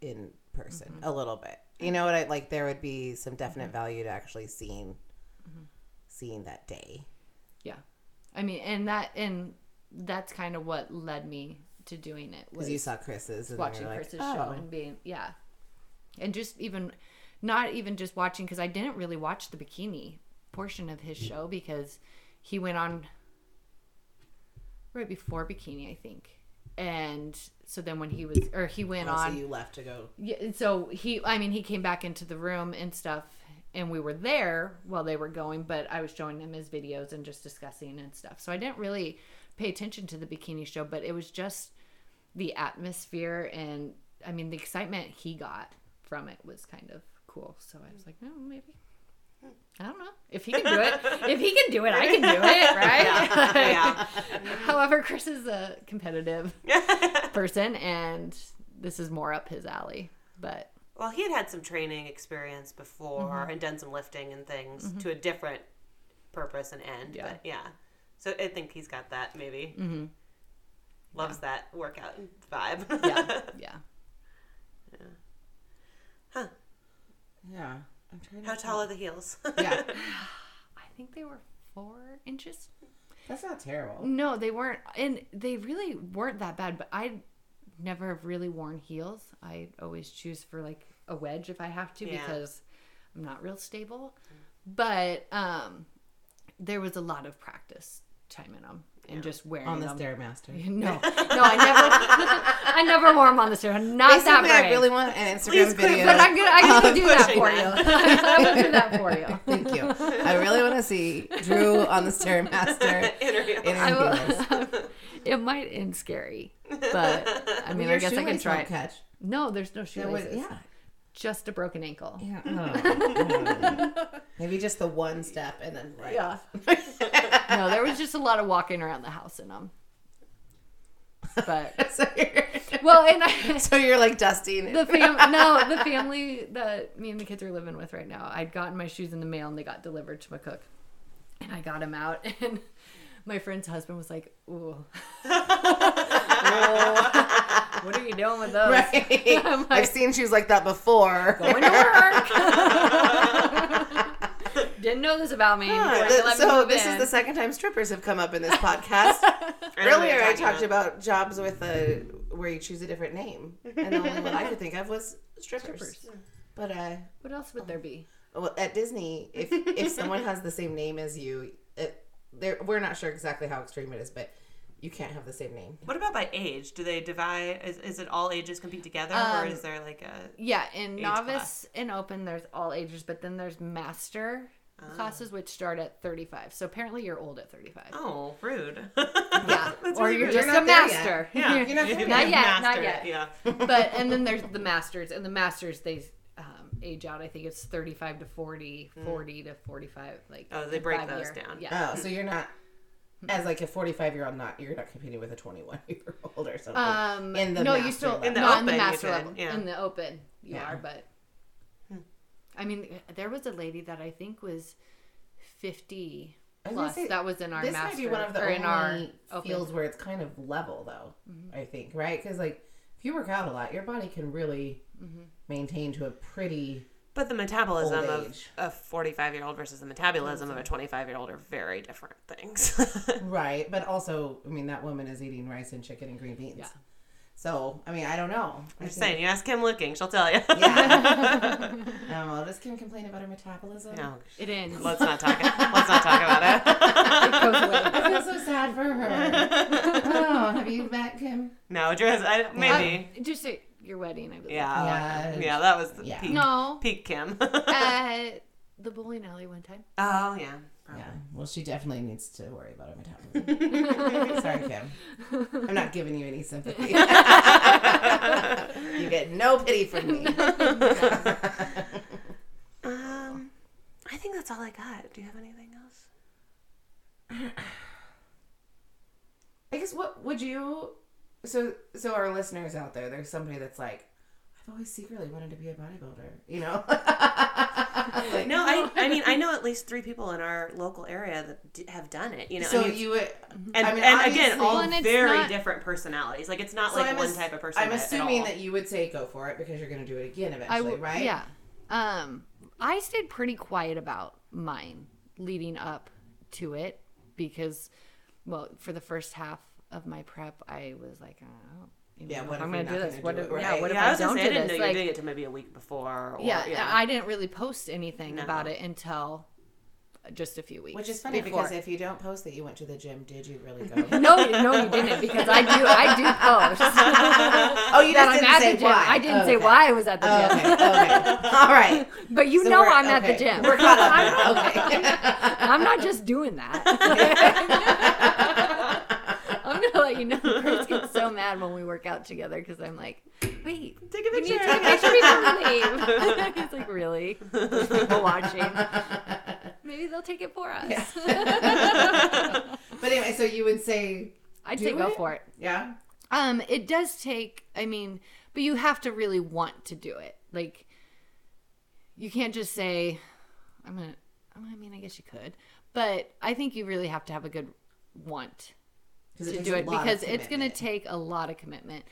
in person Mm-hmm. a little bit. You know what I like there would be some definite value to actually seeing Mm-hmm. seeing that day. Yeah. I mean, and that and that's kind of what led me to doing it was Because you saw Chris's and watching like, Chris's oh. show and being yeah, and just even not even just watching because I didn't really watch the bikini portion of his show because he went on right before bikini, I think, and so then when he was or he went Oh, on so you left to go. yeah, and so he, I mean, he came back into the room and stuff, and we were there while they were going, but I was showing him his videos and just discussing and stuff. So I didn't really pay attention to the bikini show, but it was just the atmosphere and, I mean, the excitement he got from it was kind of cool. So I was like, no, maybe. I don't know if he can do it. if he can do it, I can do it, right? Yeah. However, Chris is a competitive person, and this is more up his alley. But Well, he had had some training experience before and done some lifting and things to a different purpose and end. Yeah. But yeah, so I think he's got that maybe. Mm-hmm. Loves that workout vibe. yeah, yeah. huh? Yeah. I'm trying to How tall are the heels? Yeah. I think they were four inches. That's not terrible. No, they weren't, and they really weren't that bad. But I never have really worn heels. I always choose for like a wedge if I have to Yeah. because I'm not real stable. But um, there was a lot of practice time in them and just wearing On the them. Stairmaster. No, no, I never, I never wore them on the stair. Not that Basically, I really want an Instagram Please video. but I'm gonna, I'm gonna do that pushing for you. I will do that for you. Thank you. I really want to see Drew on the Stairmaster Interview. in her heels. it might end scary, but I mean, I guess I can try catch. No, there's no That was- shoelaces. yeah. Just a broken ankle. Yeah. Oh. Maybe just the one step and then right. Yeah. no, there was just a lot of walking around the house in them. But so, you're, well, and I, so you're like dusting. the fam no, the family that me and the kids are living with right now. I'd gotten my shoes in the mail and they got delivered to McCook, and I got them out and. My friend's husband was like, "Ooh, Oh, what are you doing with those?" Right. I'm like- I've seen shoes like that before. Going to work. Didn't know this about me. Huh, Going to me so this in. is the second time strippers have come up in this podcast. Earlier, I talked about jobs with a where you choose a different name, and the only one I could think of was strippers. Strippers. But uh, What else would there be? well, at Disney, if if someone has the same name as you, it, we're not sure exactly how extreme it is, but you can't have the same name. What about by age? Do they divide? Is, is it all ages compete together, or Um, is there like a? Yeah, in Age novice class. and open, there's all ages, but then there's master Ah. classes, which start at 35. So apparently you're old at 35. Oh, rude. Yeah, That's or really you're rude. just You're a not there yet. master. Yeah, You're not there Not yet, not Master yet. Yeah. but and then there's the masters, and the masters they um, age out. I think it's 35 to 40, 40 to 45. Like Hmm. Oh, they break those year. down. Yeah. Oh, so you're not as like a 45 year old. Not you're not competing with a 21 year old or something. Um, In the no, you still level. In the not in the master level. yeah. In the open, you Yeah. are, but I mean, there was a lady that I think was fifty I was gonna plus. say, that was in our this master might be one of the or only in our open. fields where it's kind of level though i think right because like if you work out a lot your body can really Mm-hmm. maintain to a pretty But the metabolism of a 45 year old versus the metabolism of a 25 year old are very different things. right but also i mean that woman is eating rice and chicken and green beans Yeah. so i mean i don't know I'm just saying, you ask Kim looking, she'll tell you. yeah um, well, does kim complain about her metabolism no, It ends. let's not talk. Let's not talk about it. it goes away. I feel so sad for her. oh, have you met Kim? No, Dress, I, maybe. Uh, just at your wedding, I believe. yeah, Yeah. yeah, that was the Yeah. peak. No, Peak Kim. at the bowling alley one time. oh yeah. Yeah. Well, she definitely needs to worry about her metabolism. Sorry, Kim. I'm not giving you any sympathy. you get no pity from me. Um, I think that's all I got. Do you have anything else? I guess what would you? So, so our listeners out there, there's somebody that's like, I've always secretly wanted to be a bodybuilder. You know? like, No, I, I mean, I know at least three people in our local area that d- have done it. You know, So I mean, you would, and, I mean, and again, all Well, and very not- different personalities. Like it's not So like I'm one ass- type of person. I'm at- at assuming all. that you would say go for it because you're going to do it again eventually, w- right? Yeah. Um, I stayed pretty quiet about mine leading up to it because, well, for the first half of my prep, I was like, uh, oh, you Yeah, know, what if if I'm going to do this. What do if, yeah, right? what if yeah, I I, was gonna don't say I do didn't this? know you Like, doing it to maybe a week before. Or, yeah, yeah, I didn't really post anything No. about it until just a few weeks. Which is funny before. because if you don't post that you went to the gym, did you really go? no, you- no, you didn't because I do, I do post. oh, you that I'm didn't at say the gym. why. I didn't Oh, say okay. why I was at the Oh, gym, okay, okay. All right. but you So know I'm at the gym. We're caught up. okay. I'm not just doing that. I'm gonna let you know. Chris gets so mad when we work out together because I'm like, wait, Take a we need picture. to take a picture before we leave. He's like, really? There's people watching. Maybe they'll take it for us. but anyway, so you would say, I'd Do say go it? for it. yeah, Um, it does take. I mean, but you have to really want to do it. Like you can't just say I'm going to I mean, I guess you could. But I think you really have to have a good want it to takes do it because it's going to take a lot of commitment.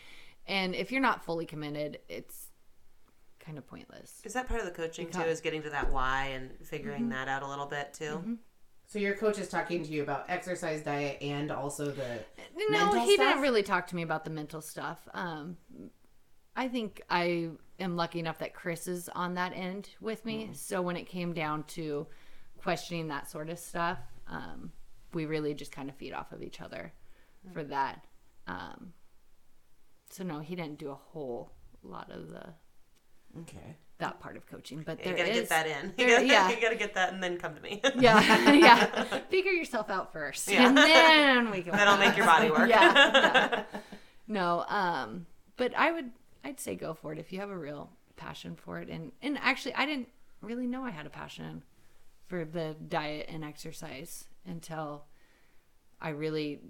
And if you're not fully committed, it's kind of pointless. Is that part of the coaching too? Okay. Is getting to that why and figuring that out a little bit too? So your coach is talking to you about exercise, diet, and also the No, mental he stuff? didn't really talk to me about the mental stuff. Um, I think I am lucky enough that Chris is on that end with me. So when it came down to questioning that sort of stuff, um, we really just kind of feed off of each other for that. Um, so no, he didn't do a whole lot of the okay. that part of coaching, but You gotta is get that in. You gotta, yeah. you gotta get that and then come to me. yeah, yeah. Figure yourself out first, Yeah. and then we can. That'll make your body work. yeah, yeah. No, um, but I would, I'd say go for it if you have a real passion for it. And and actually, I didn't really know I had a passion for the diet and exercise until I really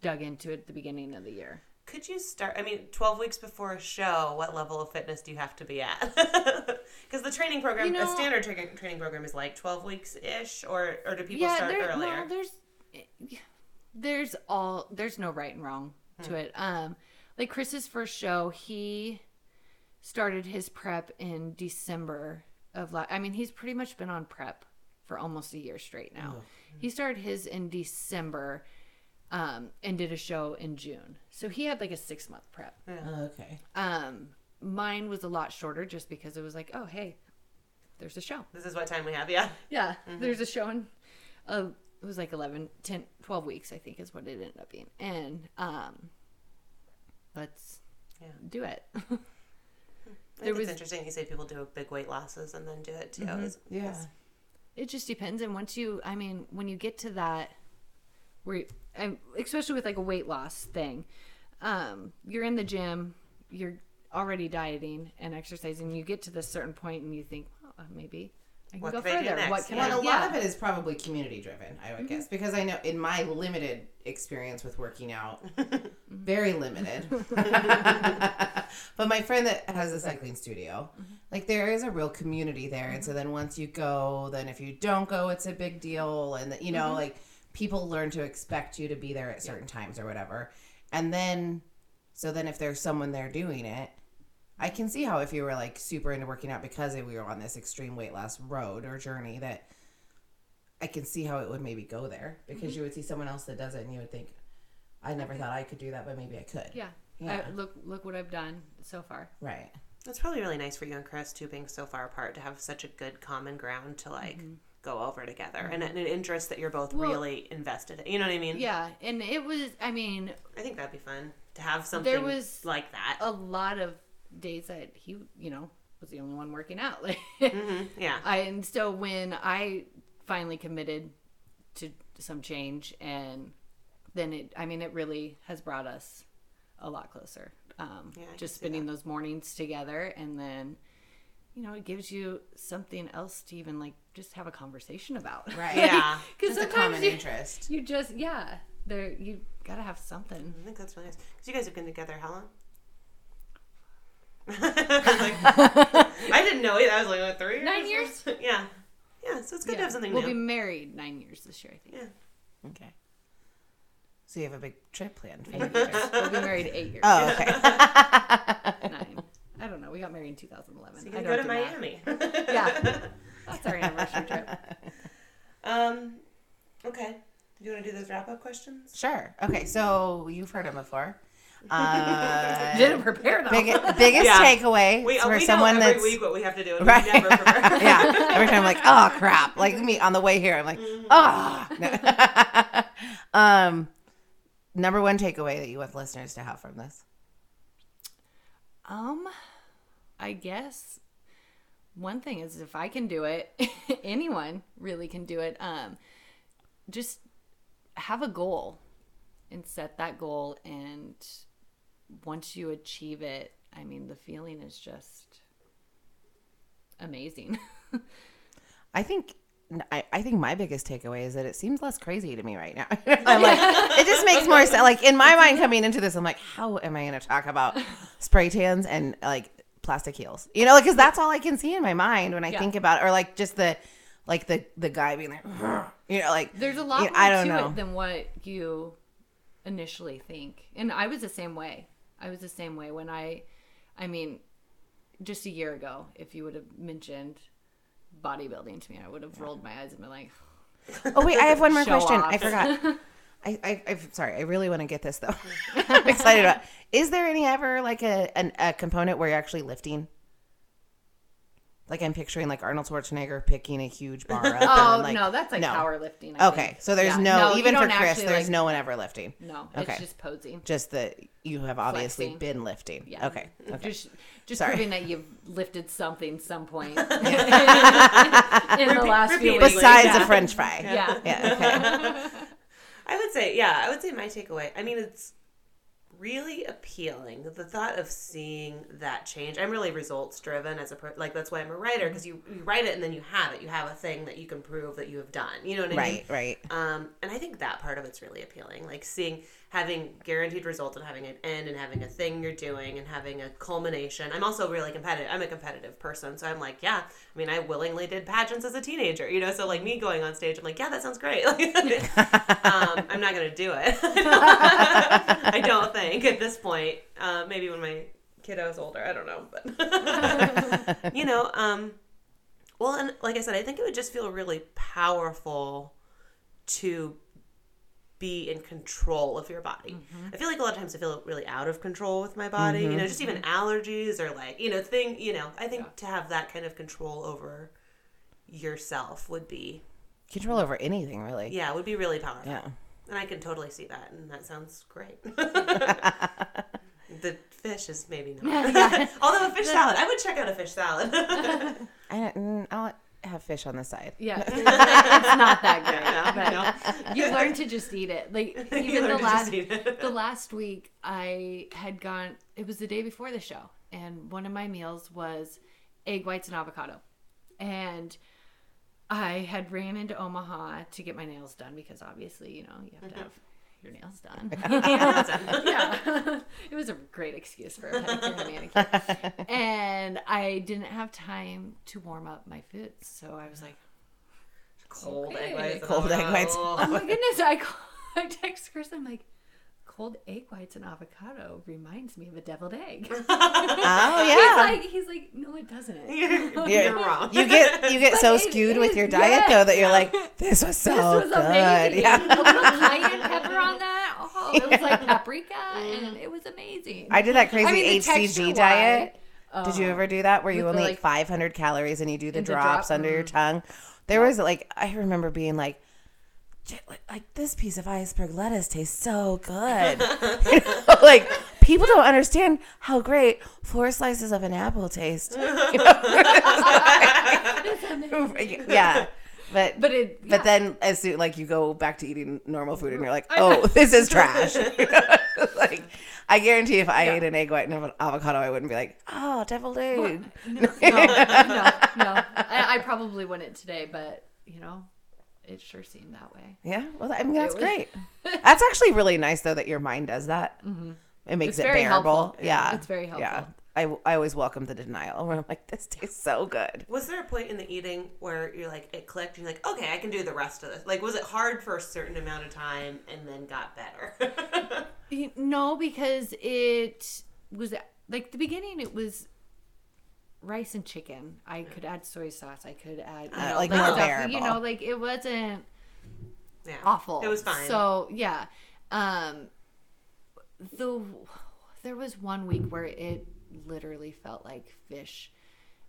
dug into it at the beginning of the year. Could you start? I mean, 12 weeks before a show, what level of fitness do you have to be at? Because the training program, You know- a standard tra- training program is like 12 weeks ish, or, or do people yeah, start there, earlier? no, there's there's all there's no right and wrong Hmm. to it. Um, like Chris's first show, he started his prep in December of last. I mean, he's pretty much been on prep for almost a year straight now. He started his in December. Um, and did a show in June, so he had like a six month prep. Okay. Um, mine was a lot shorter, just because it was like, oh hey, there's a show. this is what time we have, yeah. Yeah, there's a show in, uh, it was like 11, 10, 12 weeks, I think is what it ended up being. And, um, let's Yeah. do it. I There was- it's interesting you say people do big weight losses and then do it too. It's- Yeah. it just depends. And once you, I mean, when you get to that, where, you- and especially with like a weight loss thing, um, you're in the gym, you're already dieting and exercising. You get to this certain point and you think, well, uh, maybe I can What go can I do further. next? What can Yeah. Well, I a yeah. lot of it is probably community driven, I would mm-hmm. guess, because I know in my limited experience with working out, mm-hmm. very limited. but my friend that has a cycling studio, mm-hmm. like there is a real community there, and so then once you go, then if you don't go, it's a big deal, and you know, like people learn to expect you to be there at certain times or whatever, and then, so then if there's someone there doing it. I can see how if you were like super into working out because we were on this extreme weight loss road or journey that I can see how it would maybe go there because mm-hmm. you would see someone else that does it and you would think, I never thought I could do that, but maybe I could. Yeah. Yeah. I, look, look what I've done so far. Right. That's probably really nice for you and Chris too, being so far apart, to have such a good common ground to like mm-hmm. Go over together and an interest that you're both Well- really invested in. You know what I mean? Yeah, and it was. I mean, I think that'd be fun to have something there was like that. a lot of days that he, you know, was the only one working out. Like, Mhm, Yeah. I and so when I finally committed to some change, and then it, I mean, it really has brought us a lot closer. Um, Yeah, just spending those mornings together, and then. You know, it gives you something else to even like just have a conversation about. Right. Yeah. Because Just a common you, interest. you just yeah, there you gotta have something. I think that's really nice. Because you guys have been together how long? I didn't know it. I was like, what, three years? Nine years? yeah. Yeah, so it's good to have something we'll new. be married nine years this year, I think. yeah. Okay. So you have a big trip planned for Eight years. We'll be married eight years. Oh, okay. Nine. I don't know. We got married in 2011. So you I can don't go to do math. Miami. Yeah. That's our anniversary trip. Um, okay. Do you want to do those wrap up questions? sure. Okay, so you've heard them before. Uh, Didn't prepare though. big, biggest Yeah. takeaway We, for we someone know every that's week what we have to do, and Right. never yeah. Every time I'm like, oh crap. Like me on the way here, I'm like, ah. um, number one takeaway that you want listeners to have from this. Um, I guess one thing is if I can do it, anyone really can do it. Um, just have a goal and set that goal, and once you achieve it, I mean, the feeling is just amazing. I think. I, I think my biggest takeaway is that it seems less crazy to me right now. I'm like, it just makes more sense. Like in my mind coming into this, I'm like, how am I going to talk about spray tans and like plastic heels. You know, like because that's all I can see in my mind when I Yeah. think about, or like just the like the the guy being like, you know, like There's a lot you know, more I don't to know. it than what you initially think. And I was the same way. I was the same way when I I mean, just a year ago, if you would have mentioned bodybuilding to me, I would have rolled my eyes and been like, Oh wait, I have one more Show question. off. I forgot. I, I, I'm sorry. I really want to get this though. I'm excited about. Is there any ever like a an, a component where you're actually lifting? Like I'm picturing like Arnold Schwarzenegger picking a huge bar up. Oh then, like, no, that's like no. powerlifting. I Okay, think. so there's Yeah. no, you even for Chris, actually, there's like- no one ever lifting. No, Okay. it's just posing. Just that you have obviously Flexing. been lifting. Yeah. Okay. Okay. Just, just Sorry. proving that you've lifted something some point in the last few weeks. Besides yeah. a French fry. Yeah. Yeah. Okay. I would say, yeah, I would say my takeaway. I mean, it's really appealing. The thought of seeing that change. I'm really results driven as a per- like that's why I'm a writer because you, you write it and then you have it. You have a thing that you can prove that you have done. You know what I mean? Right. Right. Um, and I think that part of it's really appealing. Like seeing having guaranteed results and having an end and having a thing you're doing and having a culmination. I'm also really competitive. I'm a competitive person, so I'm like, yeah. I mean, I willingly did pageants as a teenager, you know. So like me going on stage, I'm like, yeah, that sounds great. um, I'm not gonna do it. I don't think at this point. Uh, maybe when my kiddo's older, I don't know, but you know, um, well, and like I said, I think it would just feel really powerful to be in control of your body. I feel like a lot of times I feel really out of control with my body. You know, just even allergies or like you know thing. You know, I think to have that kind of control over yourself would be Control over anything, really. yeah would be really powerful. Yeah. And I can totally see that, and that sounds great. the fish is maybe not. Although a fish salad, I would check out a fish salad. I don't, mm, I'll have fish on the side. Yeah, it's it's not that great. Yeah, but you learn to just eat it. Like even the last just eat it. the last week, I had gone. It was the day before the show, and one of my meals was egg whites and avocado, and I had ran into Omaha to get my nails done because obviously, you know, you have to mm-hmm. have your nails done. yeah, it was a great excuse for a pedicure and manicure. And I didn't have time to warm up my foods, so I was like, Cold Okay. egg whites. Cold egg whites. "Oh my goodness!" I call, I text Chris. I'm like, "Cold egg whites and avocado reminds me of a deviled egg." Oh He's yeah. like, he's like, "No, it doesn't." You're, You're- you're wrong. You get you get so it skewed with is, your diet yes. though that you're like, this was so this was good. amazing. Yeah. A little cayenne pepper on that. Oh, it was like paprika, and it was amazing. I did that crazy I mean, HCG texture-wise, diet. Did you oh, ever do that where you With the, only like- eat 500 calories and you do the And the drops drop- under your mm-hmm. tongue? There was like I remember being like, "J- like, like this piece of iceberg lettuce tastes so good. You know, like people don't understand how great four slices of an apple taste. You know? yeah, but But it, but then as soon like you go back to eating normal food and you're like, oh, this is trash. like I guarantee if I ate an egg white and an avocado, I wouldn't be like, oh, deviled egg. no, no, no. I, I probably wouldn't today, but you know, it sure seemed that way. Yeah, well, I mean that's was- great. That's actually really nice though that your mind does that. Mm-hmm. It makes It's it very bearable. helpful. Yeah, It's very helpful. Yeah, helpful. I, I always welcome the denial where I'm like, this tastes so good. Was there a point in the eating where you're like it clicked and you're like, okay, I can do the rest of this? Like, was it hard for a certain amount of time and then got better? You- No, because it was like the beginning. It was rice and chicken. I could add soy sauce. I could add you Uh, like more stuff. bearable. You know, like it wasn't yeah, awful. It was fine. So yeah, um, the there was one week where it literally felt like fish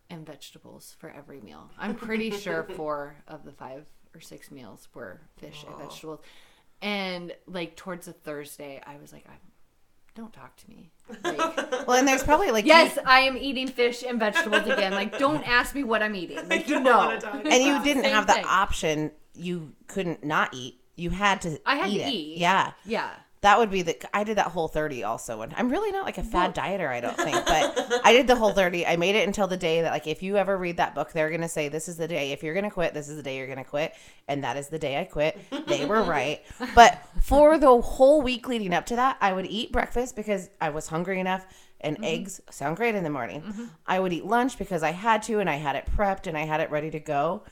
and vegetables for every meal. I'm pretty sure four of the five or six meals were fish and vegetables, and like towards the Thursday, I was like, I don't talk to me. Like, Well, and there's probably like yes, I am eating fish and vegetables again. Like, don't ask me what I'm eating. Like, you don't know. wanna talk. and you didn't Same have the thing. option. You couldn't not eat. You had to. I had eat to it. eat. Yeah, Yeah. That would be the. I did that Whole30 also, and I'm really not like a fad dieter. I don't think, but I did the Whole30. I made it until the day that like if you ever read that book, they're gonna say this is the day. If you're gonna quit, this is the day you're gonna quit, and that is the day I quit. They were right. But for the whole week leading up to that, I would eat breakfast because I was hungry enough. And mm-hmm. eggs sound great in the morning. Mm-hmm. I would eat lunch because I had to and I had it prepped and I had it ready to go.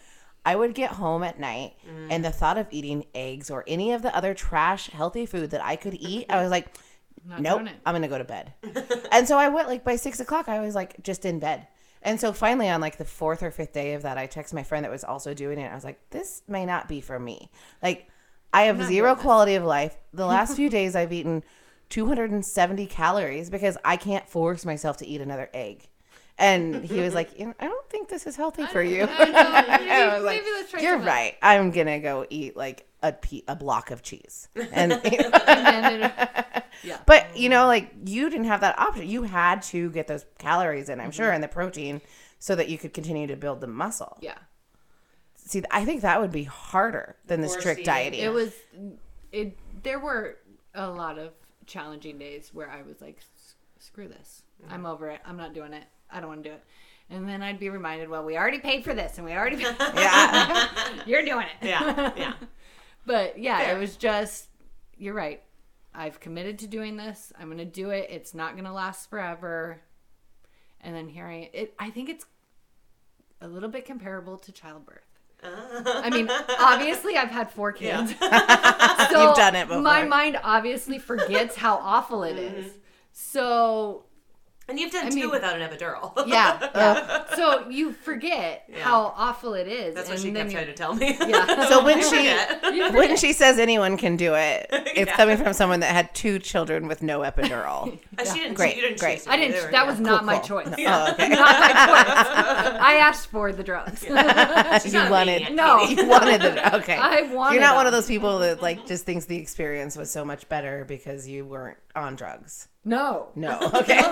I would get home at night and the thought of eating eggs or any of the other trash healthy food that I could eat, I was like, nope. I'm gonna go to bed. and so I went like by six o'clock, I was like just in bed. And so finally, on like the fourth or fifth day of that, I texted my friend that was also doing it. I was like, this may not be for me. Like, I have zero quality of life. The last few days, I've eaten 270 calories because I can't force myself to eat another egg. And he was like, I don't think this is healthy for you. I know. Maybe, I was like, maybe let's try You're something. right. I'm gonna go eat like a pe- a block of cheese. And And then it- yeah. but you know, like you didn't have that option. You had to get those calories in, I'm sure, mm-hmm. and the protein so that you could continue to build the muscle. Yeah. See, I think that would be harder than Forced strict dieting. It was it there were a lot of challenging days where I was like screw this. Mm-hmm. I'm over it. I'm not doing it. I don't want to do it. And then I'd be reminded, well, we already paid for this and we already yeah. You're doing it. Yeah, yeah. But yeah, Fair. it was just you're right. I've committed to doing this. I'm going to do it. It's not going to last forever. And then here I it I think it's a little bit comparable to childbirth. I mean, obviously I've had four kids. so You've done it before. My mind obviously forgets how awful it mm-hmm. is. So And you've done I two mean- without an epidural. yeah, yeah. so you forget Yeah. how awful it is. That's what and she kept trying to tell me. Yeah. So when she when she says anyone can do it, it's Yeah. coming from someone that had two children with no epidural. Uh, she didn't. Great, you didn't great. choose I didn't. Were- that was not Cool, my cool. choice. Oh, okay. Not my choice. I asked for the drugs. you not wanted maniac, No. you wanted the okay. I wanted You're not one of those people that like just thinks the experience was so much better because you weren't on drugs. No. No. Okay. No,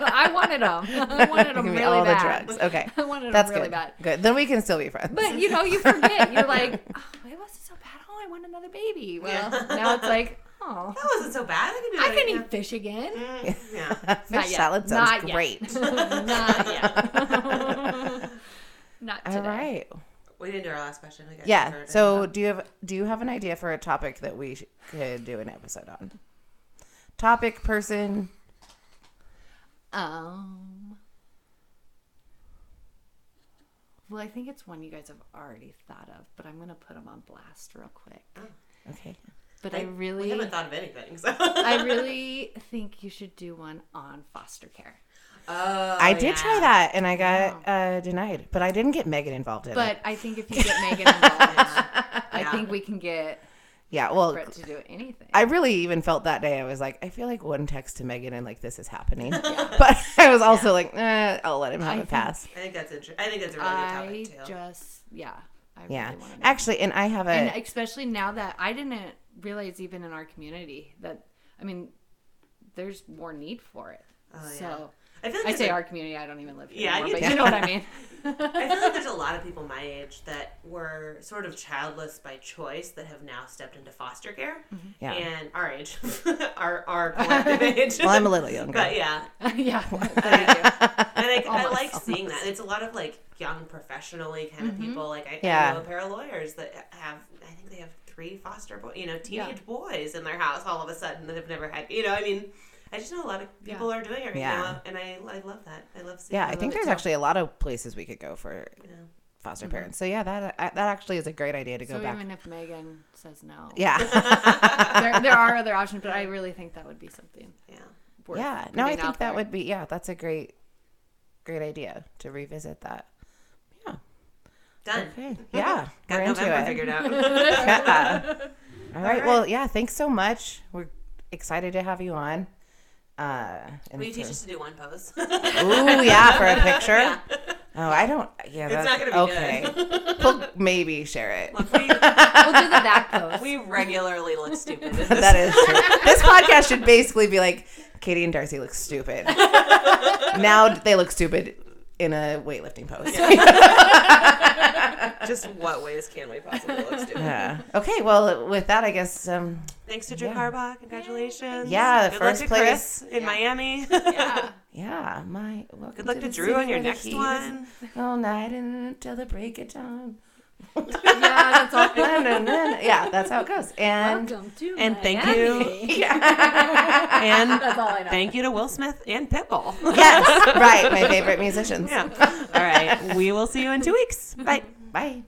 I wanted them. I wanted them Give me really all bad. the drugs. Okay. I wanted them That's really good. bad. Good. Then we can still be friends. But you know, you forget. You're like, oh, it wasn't so bad. Oh, I want another baby. Well, now it's like, oh, That wasn't so bad. I can do I can yeah. eat fish again. Mm, yeah. Fish Not yet. salad sounds Not yet. great. Not yet. Not today. All right. We didn't do our last question. I guess. Yeah. So, do you have do you have an idea for a topic that we sh- could do an episode on? Topic, person. Um. Well, I think it's one you guys have already thought of, but I'm gonna put them on blast real quick. Okay. But I we really, haven't thought of anything. So. I really think you should do one on foster care. Oh, I did yeah. try that and I got uh, denied, but I didn't get Megan involved in it. But I think if you get Megan involved, I Yeah. think we can get Yeah. Well, Brett to do anything. I really even felt that day. I was like, I feel like one text to Megan and like this is happening. But I was also like, eh, I'll let him have I a think- pass. I think that's interesting. I think that's a really good I topic too. just, yeah, I Yeah. really want to. Actually, and I have a and especially now that I didn't realize even in our community that I mean, there's more need for it. Oh, yeah. so I feel like I say a- our community. I don't even live here Yeah, anymore, you but you know what I mean. I feel like there's a lot of people my age that were sort of childless by choice that have now stepped into foster care. Mm-hmm. Yeah. And our age, our our collective age. well, I'm a little younger. But yeah, yeah, there you go. and I, I Almost, like seeing that. It's a lot of like young, professionally kind of mm-hmm. people. Like I, Yeah. I know a pair of lawyers that have. I think they have three foster boys. You know, teenage boys in their house all of a sudden that have never had. You know, I mean. I just know a lot of people are doing it right Yeah. now, and I, I love that. I love seeing. yeah, I I think love it there's actually a lot of places we could go for You know. foster mm-hmm. parents. So yeah, that uh, that actually is a great idea to go So back. even if Megan says no, Yeah. there, there are other options, but I really think that would be something. Yeah. Worth yeah. No, I think that would be yeah, that's a great great idea to revisit that. Yeah. Done. Okay. Yeah. Got we're into November it. figured out. Yeah. All right. right. Well, yeah, thanks so much. We're excited to have you on. Uh, and Will you for- teach us to do one pose? Ooh, yeah, for a picture. Oh, I don't. Yeah, that's not gonna be okay. we'll maybe share it. Look, we, We'll do the back pose. we regularly look stupid. in this. that is true. This podcast should basically be like Katie and Darcy look stupid. now they look stupid in a weightlifting pose. Just what ways can we possibly look stupid? Yeah. Okay. Well, with that, I guess. Um, Thanks to Drew Yeah. Carbaugh. Congratulations. Yeah, Good first luck to place. Chris in Miami. yeah. yeah. My Good luck to the Drew on your next heat is one. All night until the break of dawn. Yeah, that's all. Yeah, that's how it goes. And And thank you. Miami. And That's all I know. thank you to Will Smith and Pitbull. yes, right, my favorite musicians. yeah. All right. We will see you in two weeks. Bye. Bye.